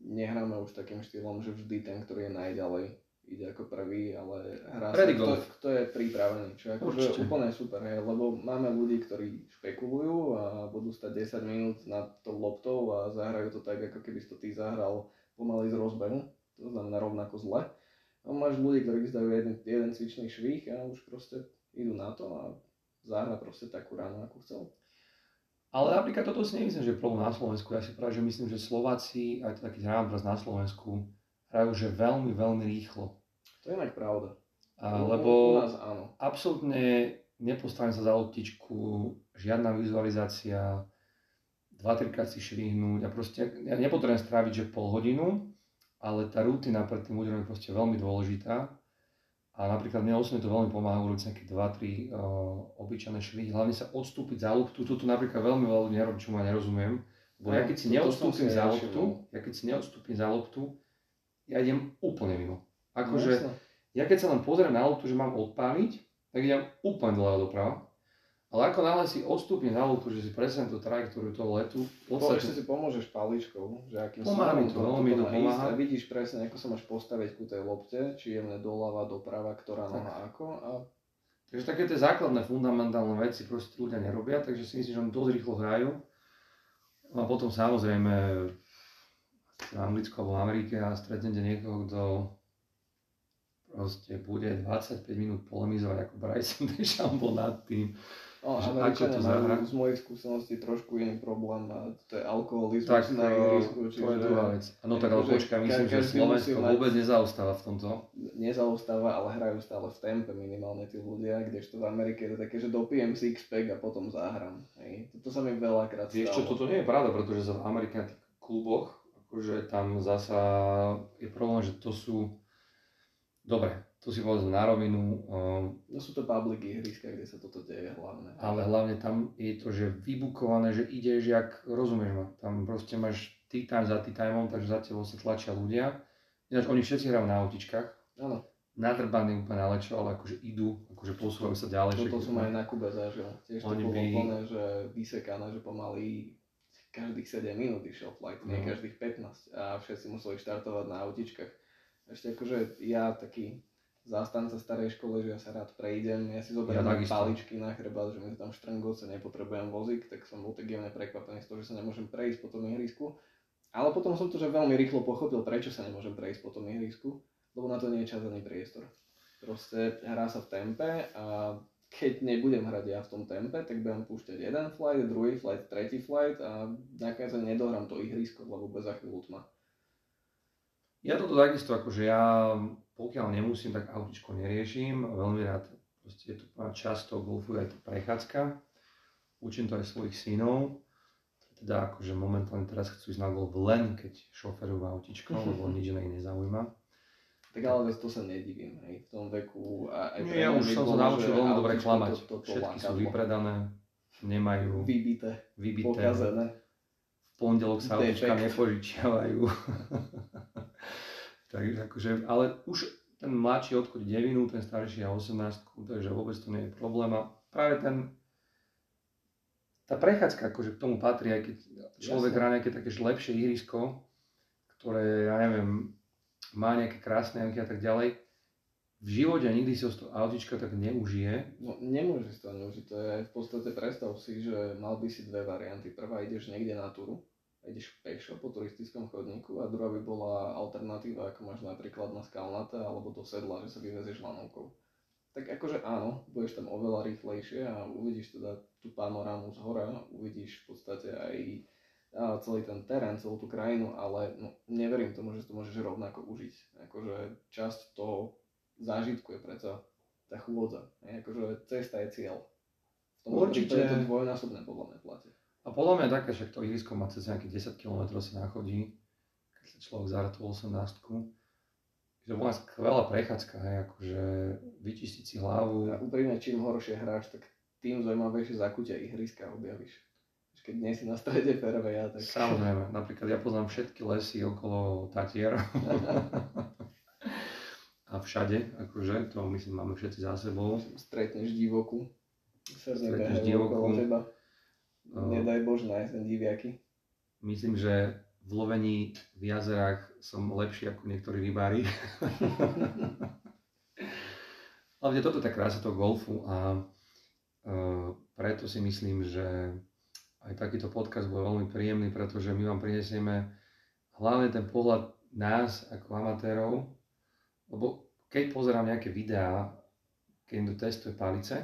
nehráme už takým štýlom, že vždy ten, ktorý je najďalej, ide ako prvý, ale hrá sa, kto, kto je pripravený, čo je akože úplne super, hej, lebo máme ľudí, ktorí špekulujú a budú stať 10 minút nad tou loptou a zahrajú to tak, ako keby si to ty zahral pomaly z rozbehu, to znamená rovnako zle. A máš ľudí, ktorí zdajú jeden, jeden cvičný švih a už proste idú na to a zahra proste takú ránu, ako chcel. Ale napríklad toto si nemyslím, že je problém na Slovensku. Ja si práve, že myslím, že Slováci, aj to taký hrávam teraz na Slovensku, hrajú že veľmi, veľmi rýchlo. To je inak pravda. A, lebo u nás áno. absolútne nepostavím sa za loptičku, žiadna vizualizácia, 2-3 krát si švihnúť a proste ja nepotrebujem stráviť že pol hodinu, ale tá rutina pred tým úderom je proste veľmi dôležitá a napríklad mne osobne to veľmi pomáha urobiť nejaké 2-3 uh, obyčajné švihy, hlavne sa odstúpiť za loptu. Toto napríklad veľmi veľa ľudí nerobí, čo ma nerozumiem. Lebo no, ja keď si neodstúpim za loptu, ja keď si neodstúpim za loptu, ja idem úplne mimo. Akože, no, ja keď sa len pozriem na loptu, že mám odpáliť, tak idem úplne doľava doprava. Ale ako náhle si odstúpim na lúku, že si presne tú trajektóriu toho letu, v podstate... Ešte si pomôžeš paličkou, že akým pomáha mi to, veľmi to pomáha. A vidíš presne, ako sa máš postaviť ku tej lopte, či jemne doľava, doprava, ktorá noha ako. A... Takže také tie základné fundamentálne veci proste ľudia nerobia, takže si myslím, že oni dosť rýchlo hrajú. A potom samozrejme v Anglicku alebo v Amerike a stretnete niekoho, kto proste bude 25 minút polemizovať ako Bryson DeChambeau nad tým, No, Američania majú z mojich skúseností trošku iný problém a to je alkoholizmus tak, na ihrisku. Čiže... To je druhá vec. No tak ale počkaj, myslím, že Slovensko mať... vôbec nezaostáva v tomto. Nezaostáva, ale hrajú stále v tempe minimálne tí ľudia, kdežto v Amerike je to také, že dopijem six-pack a potom záhram. Hej. Toto sa mi veľakrát stalo. Vieš čo, toto nie je pravda, pretože sa v Amerike na tých kluboch, akože tam zasa je problém, že to sú... Dobre, to si povedal na rovinu. No sú to public ihriska, kde sa toto deje hlavne. Ale hlavne tam je to, že vybukované, že ideš, jak rozumieš ma. Tam proste máš tea time za tea timeom, takže za tebou sa tlačia ľudia. Ináč oni všetci hrajú na autičkách. Áno. Nadrbaní úplne na lečo, ale akože idú, akože posúvajú sa ďalej. Toto som aj na Kube zažil. Tiež to bolo by... plné, že vysekané, že pomaly každých 7 minút išiel flight, no. nie každých 15 a všetci museli štartovať na autičkách. Ešte akože ja taký zástanca starej školy, že ja sa rád prejdem, ja si zoberiem ja paličky na chrbát, že mi tam štrngoce, nepotrebujem vozík, tak som bol tak jemne prekvapený z toho, že sa nemôžem prejsť po tom ihrisku. Ale potom som to, že veľmi rýchlo pochopil, prečo sa nemôžem prejsť po tom ihrisku, lebo na to nie je čas ani priestor. Proste hrá sa v tempe a keď nebudem hrať ja v tom tempe, tak budem púšťať jeden flight, druhý flight, tretí flight a nakoniec nedohrám to ihrisko, lebo bez za chvíľu tma. Ja toto takisto, akože ja pokiaľ nemusím, tak autičko neriešim. Veľmi rád proste je to často golfu aj to prechádzka. Učím to aj svojich synov. Teda akože momentálne teraz chcú ísť na golf len keď šoferujú autičko, lebo nič iné nezaujíma. Tak ale to sa nedivím, hej, v tom veku. A aj Nie, ja už som sa naučil veľmi dobre klamať. To, to, to Všetky sú vypredané, nemajú vybité, vybité pokazené. V pondelok sa autička nepožičiavajú. Takže akože, ale už ten mladší odchodí 9, ten starší a 18, takže vôbec to nie je problém. A práve ten, tá prechádzka akože k tomu patrí, aj keď človek hrá nejaké také lepšie ihrisko, ktoré, ja neviem, má nejaké krásne a tak ďalej, v živote nikdy si to autička tak neužije. No nemôže si to neužiť, to je v podstate predstav si, že mal by si dve varianty. Prvá ideš niekde na túru, ideš pešo po turistickom chodníku a druhá by bola alternatíva, ako máš napríklad na Skalnate alebo do sedla, že sa vyvezieš lanovkou. Tak akože áno, budeš tam oveľa rýchlejšie a uvidíš teda tú panorámu z hora, uvidíš v podstate aj celý ten terén, celú tú krajinu, ale no, neverím tomu, že to môžeš rovnako užiť. Akože časť toho zážitku je predsa tá chôdza. Akože cesta je cieľ. V tom Určite. je to dvojnásobné podľa mňa platie. A podľa mňa také, však to ihrisko má cez nejakých 10 km sa nachodí, keď sa človek tú 18 že bola skvelá prechádzka, hej, akože vyčistiť si hlavu. A úprimne, čím horšie hráš, tak tým zaujímavejšie zakutia ihriska objavíš. Keď nie si na strede ja tak... Samozrejme, napríklad ja poznám všetky lesy okolo Tatier. a všade, akože, to myslím máme všetci za sebou. Stretneš divoku. Stretneš divoku. Teba. Nedaj Bož nájsť ten diviaky. Myslím, že v lovení v jazerách som lepší ako niektorí rybári. Ale toto je tá krása toho golfu a uh, preto si myslím, že aj takýto podcast bude veľmi príjemný, pretože my vám prinesieme hlavne ten pohľad nás ako amatérov, lebo keď pozerám nejaké videá, keď niekto testuje palice,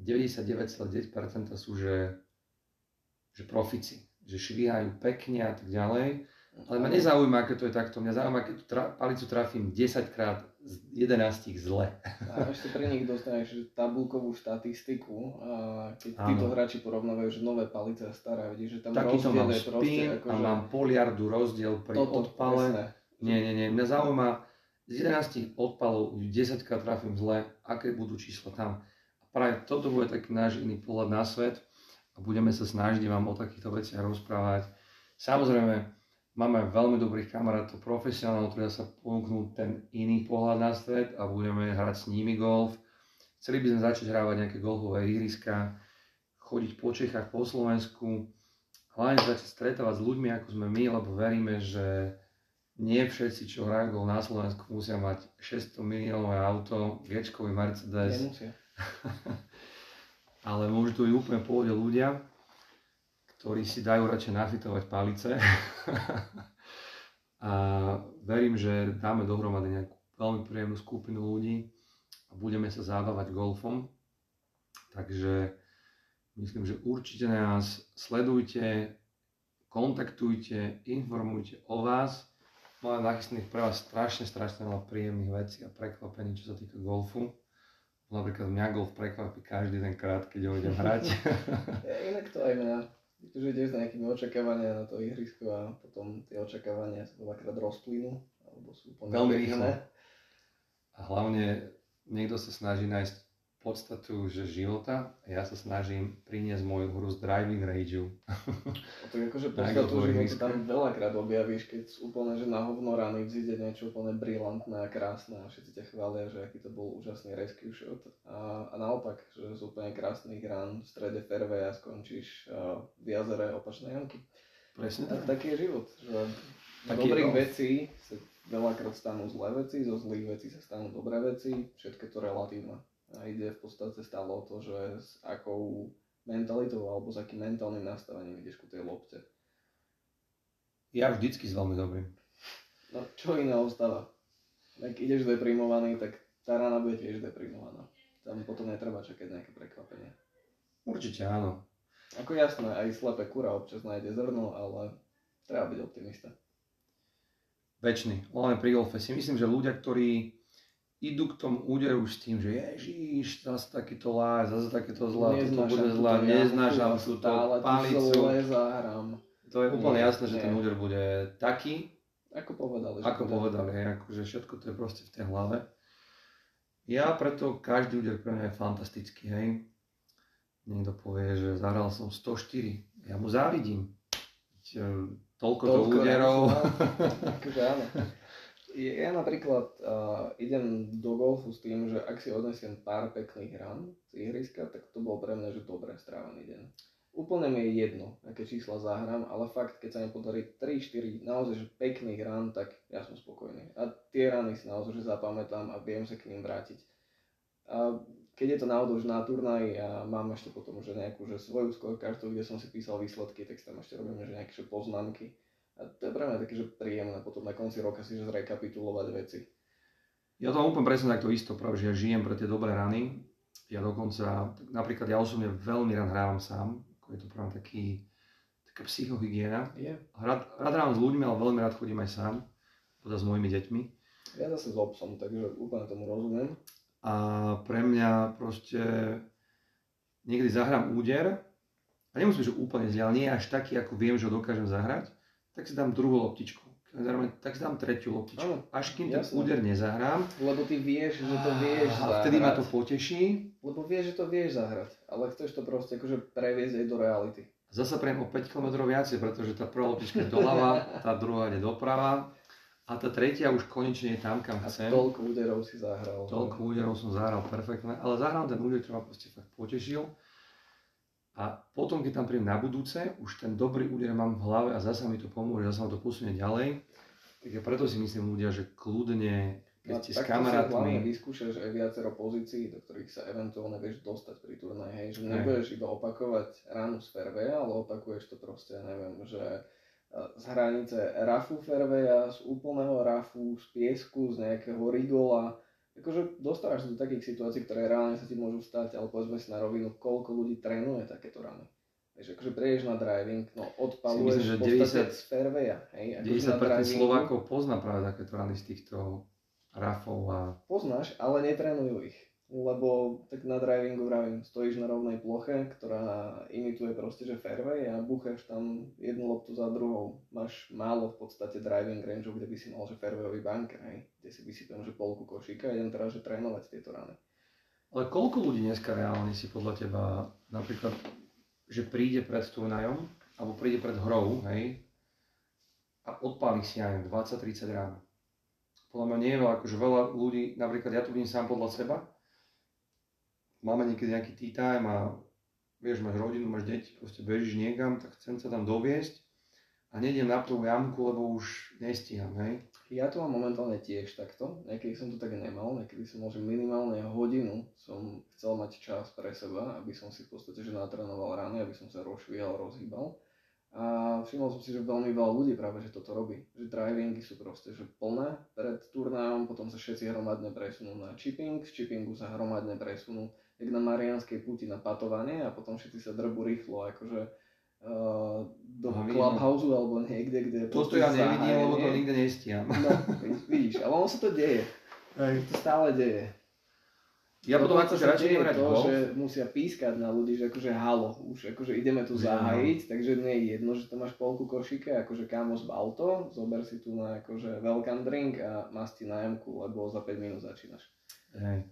99,9% sú, že že profici, že švíhajú pekne a tak ďalej. Ale ma nezaujíma, aké to je takto. Mňa zaujíma, keď tú tra- palicu trafím 10 krát z 11 zle. A ešte pre nich dostaneš tabulkovú štatistiku a keď ano. títo hráči porovnávajú, že nové palice a staré, vidíš, že tam Taký rozdiel mám je proste ako, a že... mám poliardu rozdiel pri Toto, odpale. Presne. Nie, nie, nie. Mňa zaujíma, z 11 odpalov 10 krát trafím zle, aké budú čísla tam. A práve toto bude taký náš iný pohľad na svet a budeme sa snažiť vám o takýchto veciach rozprávať. Samozrejme, máme veľmi dobrých kamarátov, profesionálov, ktorí sa ponúknú ten iný pohľad na svet a budeme hrať s nimi golf. Chceli by sme začať hrávať nejaké golfové ihriska, chodiť po Čechách, po Slovensku, hlavne začať stretávať s ľuďmi, ako sme my, lebo veríme, že nie všetci, čo hrajú golf na Slovensku, musia mať 600 miliónové auto, gečkový Mercedes. Nemusia. ale môžu to byť úplne pohode ľudia, ktorí si dajú radšej nafitovať palice. a verím, že dáme dohromady nejakú veľmi príjemnú skupinu ľudí a budeme sa zábavať golfom. Takže myslím, že určite nás sledujte, kontaktujte, informujte o vás. Máme nachystených pre vás strašne, strašne veľa príjemných vecí a prekvapení, čo sa týka golfu. Napríklad mňa golf prekvapí každý ten krát, keď ho idem hrať. ja, inak to aj mňa. Že ideš s nejakými očakávania na to ihrisko a potom tie očakávania sa dvakrát rozplynú. Alebo sú Veľmi rýchlo. A A hlavne niekto sa snaží nájsť podstatu že života a ja sa snažím priniesť moju hru z driving rageu. Tak akože podstatu života tam veľakrát objavíš, keď úplne, že na hovno rány vzíde niečo úplne brilantné a krásne a všetci ťa chvália, že aký to bol úžasný rescue shot. A, a naopak, že z úplne krásnych rán v strede fairway a skončíš uh, v jazere opačnej jamky. Presne tak. taký je život, že z dobrých vecí sa veľakrát stanú zlé veci, zo zlých vecí sa stanú dobré veci, všetko to relatívne. Ide v podstate stále o to, že s akou mentalitou alebo s akým mentálnym nastavením ideš ku tej lopte. Ja vždycky s veľmi dobrým. No čo iné ostáva? Ak ideš deprimovaný, tak tá rana bude tiež deprimovaná. Tam potom netreba čakať nejaké prekvapenie. Určite áno. Ako jasné, aj slepé kura občas nájde zrno, ale treba byť optimista. Večný. Hlavne pri golfe si myslím, že ľudia, ktorí idú k tomu úderu s tým, že ježiš, zase takýto láj, zase takéto zlá, toto bude zlá, neznášam túto palicu. To je úplne nie, jasné, že nie. ten úder bude taký, ako povedali. Ako povedali, hej, akože všetko to je proste v tej hlave. Ja preto každý úder pre mňa je fantastický, hej. Niekto povie, že zahral som 104, ja mu závidím. Toľko, Toľko to úderov. Akože áno. Ja napríklad uh, idem do golfu s tým, že ak si odnesiem pár pekných rán z ihriska, tak to bol pre mňa že dobre strávený deň. Úplne mi je jedno, aké čísla zahrám, ale fakt, keď sa mi podarí 3-4 naozaj že pekných rán, tak ja som spokojný. A tie rany si naozaj že zapamätám a viem sa k ním vrátiť. A keď je to náhodou už na turnaj a mám ešte potom že nejakú že svoju scorekartu, kde som si písal výsledky, tak tam ešte robím že nejaké že poznámky a to je pre mňa také, že príjemné potom na konci roka si že zrekapitulovať veci. Ja to mám úplne presne takto isto, práve, že ja žijem pre tie dobré rany. Ja dokonca, napríklad ja osobne veľmi rád hrávam sám, je to práve taký, taká psychohygiena. Yeah. Rád, rád hrávam s ľuďmi, ale veľmi rád chodím aj sám, teda s mojimi deťmi. Ja zase s obsom, takže úplne tomu rozumiem. A pre mňa proste niekedy zahrám úder a nemusím, že úplne zle, ale nie až taký, ako viem, že ho dokážem zahrať tak si dám druhú loptičku. Tak si dám tretiu loptičku. Ano, Až kým ten úder nezahrám. Lebo ty vieš, že to vieš a vtedy ma to poteší. Lebo vieš, že to vieš zahrať. Ale chceš to proste akože previesť aj do reality. Zasa prejem o 5 km viacej, pretože tá prvá loptička je doľava, tá druhá je doprava. A tá tretia už konečne je tam, kam chcem. A toľko úderov si zahral. Toľko úderov som zahral perfektne, ale zahral ten úder, čo ma proste fakt potešil. A potom, keď tam príjem na budúce, už ten dobrý úder mám v hlave a zase mi to pomôže, zase ma to posunie ďalej. Tak ja preto si myslím ľudia, že kľudne, keď no, ste s kamarátmi... Tak vyskúšaš aj viacero pozícií, do ktorých sa eventuálne vieš dostať pri turnaji, hej, že nebudeš iba opakovať ránu z fairway, ale opakuješ to proste, neviem, že z hranice rafu fairwaya, z úplného rafu, z piesku, z nejakého rigola, akože dostávaš sa do takých situácií, ktoré reálne sa ti môžu stať, ale povedzme si na rovinu, koľko ľudí trénuje takéto rany. Vieš, akože prejdeš na driving, no odpaluješ myslím, že 90, z fairwaya, hej? 90% Slovákov pozná práve takéto rany z týchto rafov a... Poznáš, ale netrénujú ich lebo tak na drivingu vravím, stojíš na rovnej ploche, ktorá imituje proste, že fairway a búchaš tam jednu loptu za druhou. Máš málo v podstate driving range, kde by si mal, že fairwayový bunker, hej, kde si vysypem, že polku košíka a idem teraz, že trénovať tieto rany. Ale koľko ľudí dneska reálne si podľa teba napríklad, že príde pred turnajom, alebo príde pred hrou, hej, a odpáli si aj 20-30 ráno. Podľa mňa nie je veľa, akože veľa ľudí, napríklad ja tu vidím sám podľa seba, máme niekedy nejaký tea time a vieš, máš rodinu, máš deti, proste bežíš niekam, tak chcem sa tam doviesť a nejdem na tú jamku, lebo už nestíham, hej. Ja to mám momentálne tiež takto, niekedy som to tak nemal, niekedy som že minimálne hodinu som chcel mať čas pre seba, aby som si v podstate že natrénoval rány, aby som sa rozšvíjal, rozhýbal. A všimol som si, že veľmi veľa ľudí práve, že toto robí. Že drivingy sú proste že plné pred turnajom, potom sa všetci hromadne presunú na chipping, z chippingu sa hromadne presunú jak na Marianskej puti na patovanie a potom všetci sa drbu rýchlo, akože uh, do no, clubhouse alebo niekde, kde... Toto ja nevidím, lebo to nikde nestíham. No, vidíš, ale ono sa to deje. Hej. To stále deje. Ja no potom akože radšej idem hrať to, golf. že musia pískať na ľudí, že akože halo, už akože ideme tu zahájiť, takže nie je jedno, že to máš polku košíka, akože kámo z auto, zober si tu na akože welcome drink a máš ti nájomku, lebo za 5 minút začínaš. Hej.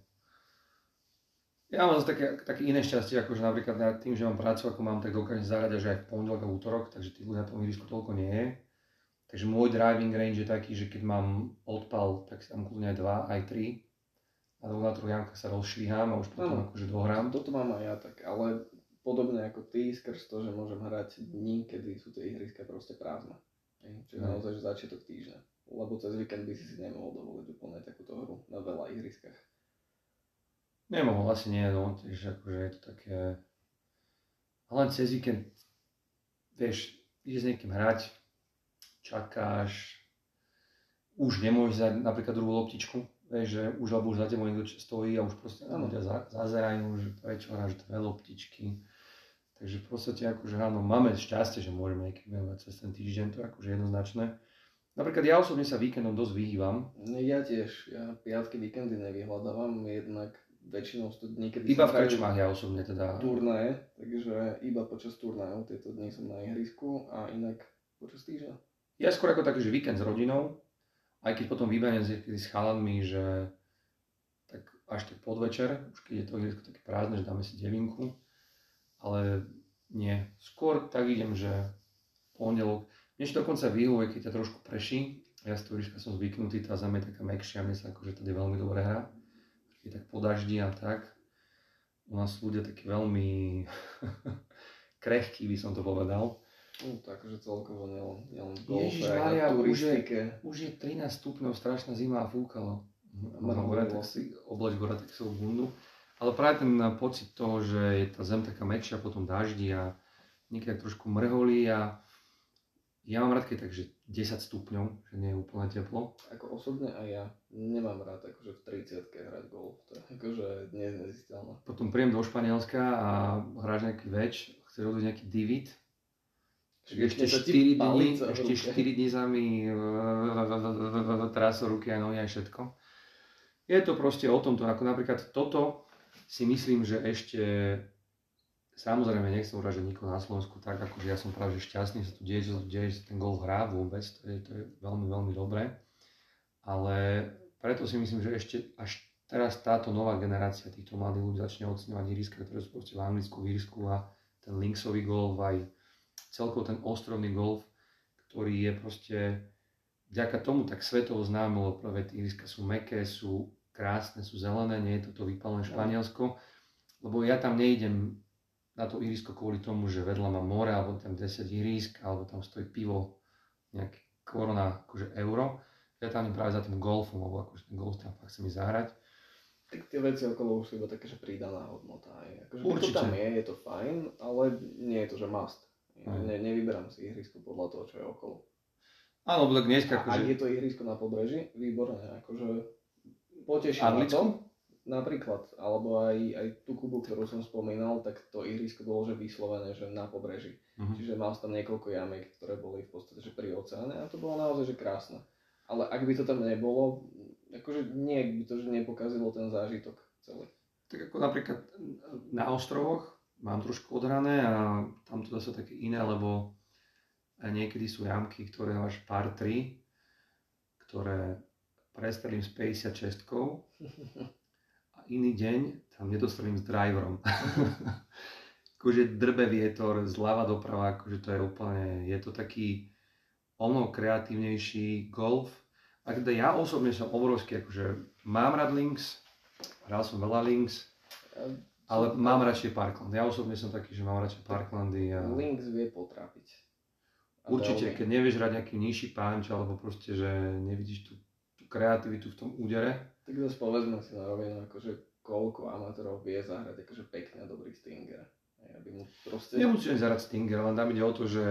Ja mám zase také, také iné šťastie, akože napríklad na tým, že mám prácu, ako mám, tak dokážem zahrať až aj v pondelok a útorok, takže tých ľudí na tom ihrisku toľko nie je. Takže môj driving range je taký, že keď mám odpal, tak si tam kľudne aj dva, aj tri. A do na jamkách sa rozšvíham a už potom Áno. akože dohrám. Toto mám aj ja tak, ale podobne ako ty, skrz to, že môžem hrať dní, kedy sú tie ihriska proste prázdne. Čiže No. naozaj, že začiatok týždňa. Lebo cez víkend by si si nemohol dovoliť úplne takúto hru na veľa ihriskách. Nemohol, asi nie, no, tiež akože je to také... Len cez víkend, vieš, ideš s niekým hrať, čakáš, už nemôžeš dať napríklad druhú loptičku, vieš, že už lebo už za tebou niekto stojí a už proste Áno. ľudia za, zazerajú, že prečo hráš dve loptičky. Takže v podstate akože áno, máme šťastie, že môžeme niekým venovať cez ten týždeň, to je akože jednoznačné. Napríklad ja osobne sa víkendom dosť vyhývam, Ja tiež, ja piatky, víkendy nevyhľadávam, jednak väčšinou sú to dní, kedy iba v krčmách ja osobne teda. turnaje, takže iba počas turnajov tieto dni som na ihrisku a inak počas týždňa. Ja skôr ako taký, že víkend s rodinou, aj keď potom vybanem s, s chalanmi, že tak až tak podvečer, už keď je to ihrisko také prázdne, že dáme si devinku, ale nie. Skôr tak idem, že pondelok. Mne ešte dokonca vyhovuje, keď ťa trošku preší. Ja z ihriska som zvyknutý, tá zem je taká mekšia, mne sa akože tady veľmi dobre hrá. Keď tak po daždi a tak. U nás sú ľudia takí veľmi krehkí, by som to povedal. No, takže celkovo nielen, nielen v golfe, na už je-. Už je 13 stupňov, strašná zima a fúkalo. Mrhalo. Mám tak si obleč Goratexovú bundu. Ale práve ten pocit toho, že je tá zem taká mäkšia, potom daždi a niekedy trošku mrholí a ja mám rád, keď takže 10 stupňov, že nie je úplne teplo. Ako osobne aj ja nemám rád akože v 30 hrať golf, to je akože neznesiteľné. Potom príjem do Španielska a hráš nejaký več, chceš robiť nejaký divit. Ešte Švihne sa ti 4 dní, ešte ruke. 4 dní sa mi trásou ruky aj nohy aj všetko. Je to proste o tomto, ako napríklad toto si myslím, že ešte samozrejme nechcem uražiť nikoho na Slovensku tak, akože ja som práve šťastný, že sa tu deje, že sa tu deje, že ten golf hrá vôbec, to je, to je veľmi, veľmi dobré. Ale preto si myslím, že ešte až teraz táto nová generácia týchto mladých ľudí začne oceňovať ihriska, ktoré sú proste v Anglicku, v Írsku a ten linksový golf, aj celkovo ten ostrovný golf, ktorý je proste vďaka tomu tak svetovo známe, lebo tie ihriska sú meké, sú krásne, sú zelené, nie je toto vypálené Španielsko, lebo ja tam nejdem na to ihrisko kvôli tomu, že vedľa má more, alebo tam 10 ihrisk, alebo tam stojí pivo, nejaký korona, akože euro. Ja tam práve za tým golfom, lebo akože ten golf tam fakt chcem ísť zahrať. Tak tie veci okolo už sú iba také, že pridaná hodnota. Aj. Akože Určite. to tam je, je to fajn, ale nie je to, že must. Aj. Ne, nevyberám si ihrisko podľa toho, čo je okolo. Áno, lebo tak dneska A ak akože... je to ihrisko na pobreží, výborné, akože poteší ma to. Napríklad, alebo aj, aj tú Kubu, ktorú som spomínal, tak to ihrisko bolo že vyslovené, že na pobreží. Mhm. Čiže mal tam niekoľko jamiek, ktoré boli v podstate že pri oceáne a to bolo naozaj že krásne. Ale ak by to tam nebolo, akože nie by to že nepokazilo ten zážitok celý. Tak ako napríklad na ostrovoch mám trošku odhrané a tam to zase také iné, lebo niekedy sú jamky, ktoré máš pár 3, ktoré prestrelím s 56 a iný deň tam nedostrelím s driverom. akože drbe vietor zľava doprava, akože to je úplne, je to taký o mnoho kreatívnejší golf. A teda ja osobne som obrovský, akože mám rád links, hral som veľa links, ale mám radšej Parkland. Ja osobne som taký, že mám radšej Parklandy a Links vie potrápiť. Určite, keď nevieš hrať nejaký nižší punch, alebo proste, že nevidíš tú, tú kreativitu v tom údere, Tak zase povedzme si na rovinu, akože koľko amatérov vie zahrať akože pekne a dobrý stinger. Aby mu proste... nemusíš zahrať Stinger, len tam ide o to, že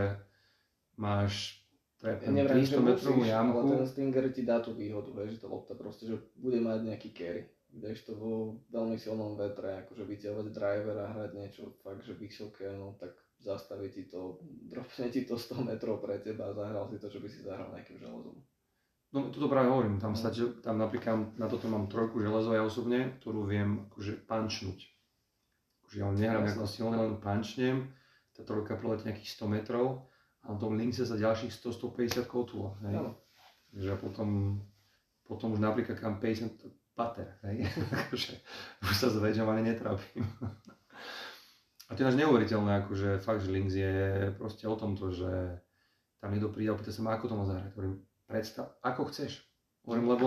máš Ja trepnú neviem, že 300 metrovú musíš, ale jamku. ten Stinger ti dá tú výhodu, vieš, že tá lopta proste, že bude mať nejaký carry. Kdežto vo veľmi silnom vetre, akože vyťahovať driver a hrať niečo fakt, že vysoké, no tak zastaví ti to, dropne ti to 100 metrov pre teba a zahral si to, čo by si zahral nejakým železom. No toto práve hovorím, tam, sa, tam napríklad na toto mám trojku železo ja osobne, ktorú viem akože pančnúť. Akože ja nehrám nejako silne, len pančnem, tá trojka preletí nejakých 100 metrov a na tom lince sa ďalších 100-150 kotúla. Hej. No. Takže potom, potom už napríklad kam 50 pater, hej. akože už sa s väčšom ani netrápim. a to je náš neuveriteľné, akože fakt, že links je proste o tomto, že tam niekto príde a pýta sa ma, ako to má zahrať. Hovorím, predstav, ako chceš. Hovorím, lebo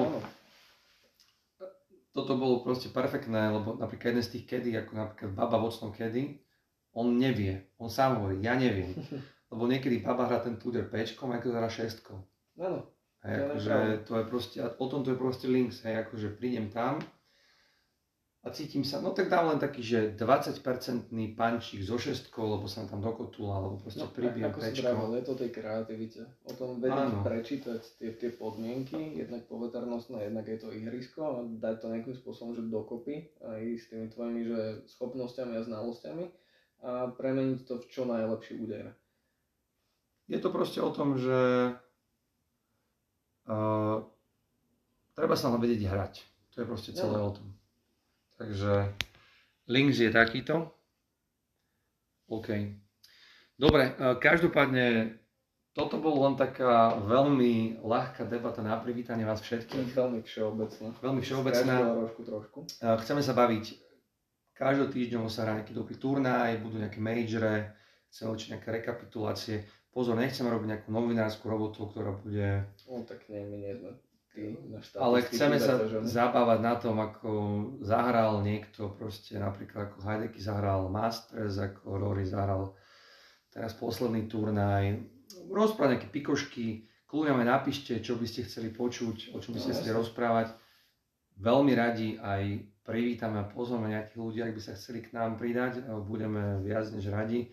toto bolo proste perfektné, lebo napríklad jeden z tých kedy, ako napríklad Baba vocnom kedy, on nevie, on sám hovorí, ja neviem. Lebo niekedy baba hrá ten puder pečkom, ako hrá šestkou. Áno. Hej, akože to je proste, o tom to je proste links, hej, akože prídem tam, a cítim sa, no tak dám len taký, že 20-percentný pančík zo šestkou, lebo som tam do kotula, alebo proste no, pribijem ako pečko. Ako je to tej kreativite. O tom vedieť prečítať tie, tie podmienky, jednak poveternostné, jednak je to ihrisko a dať to nejakým spôsobom, že dokopy aj s tými tvojimi že schopnosťami a znalosťami a premeniť to v čo najlepší úder. Je to proste o tom, že uh, treba sa len vedieť hrať. To je proste celé ja. o tom. Takže links je takýto. OK. Dobre, e, každopádne toto bolo len taká veľmi ľahká debata na privítanie vás všetkých. Veľmi všeobecná. Veľmi všeobecná. Trošku, trošku. E, chceme sa baviť každotýždňovo sa hrá nejaký dobrý turnaj, budú nejaké majore, chceme učiť nejaké rekapitulácie. Pozor, nechceme robiť nejakú novinárskú robotu, ktorá bude... No tak nie, my nie sme ale chceme sa zabávať na tom, ako zahral niekto, proste napríklad ako Heideky zahral Masters, ako Rory zahral teraz posledný turnaj. Rozprávať nejaké pikošky, kľudne napíšte, čo by ste chceli počuť, o čom by ste no, chceli rozprávať. Veľmi radi aj privítame a pozveme nejakých ľudí, ak by sa chceli k nám pridať. Budeme viac než radi.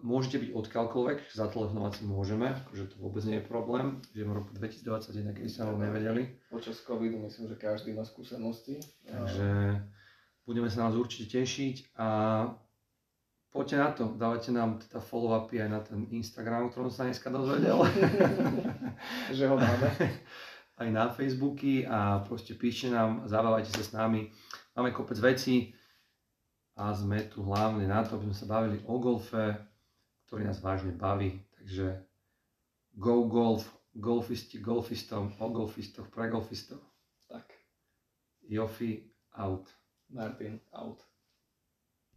Môžete byť odkiaľkoľvek, zatelefonovať si môžeme, akože to vôbec nie je problém. Žijeme v roku 2021, keď sa nám nevedeli. Počas covidu myslím, že každý má skúsenosti. Takže budeme sa nás určite tešiť a poďte na to, dávajte nám teda follow-upy aj na ten Instagram, o ktorom sa dneska dozvedel. že ho máme. Aj na Facebooky a proste píšte nám, zabávajte sa s nami. Máme kopec vecí, a sme tu hlavne na to, aby sme sa bavili o golfe, ktorý nás vážne baví. Takže go golf, golfisti golfistom, o golfistoch, pre golfistov. Tak. Jofi out. Martin out.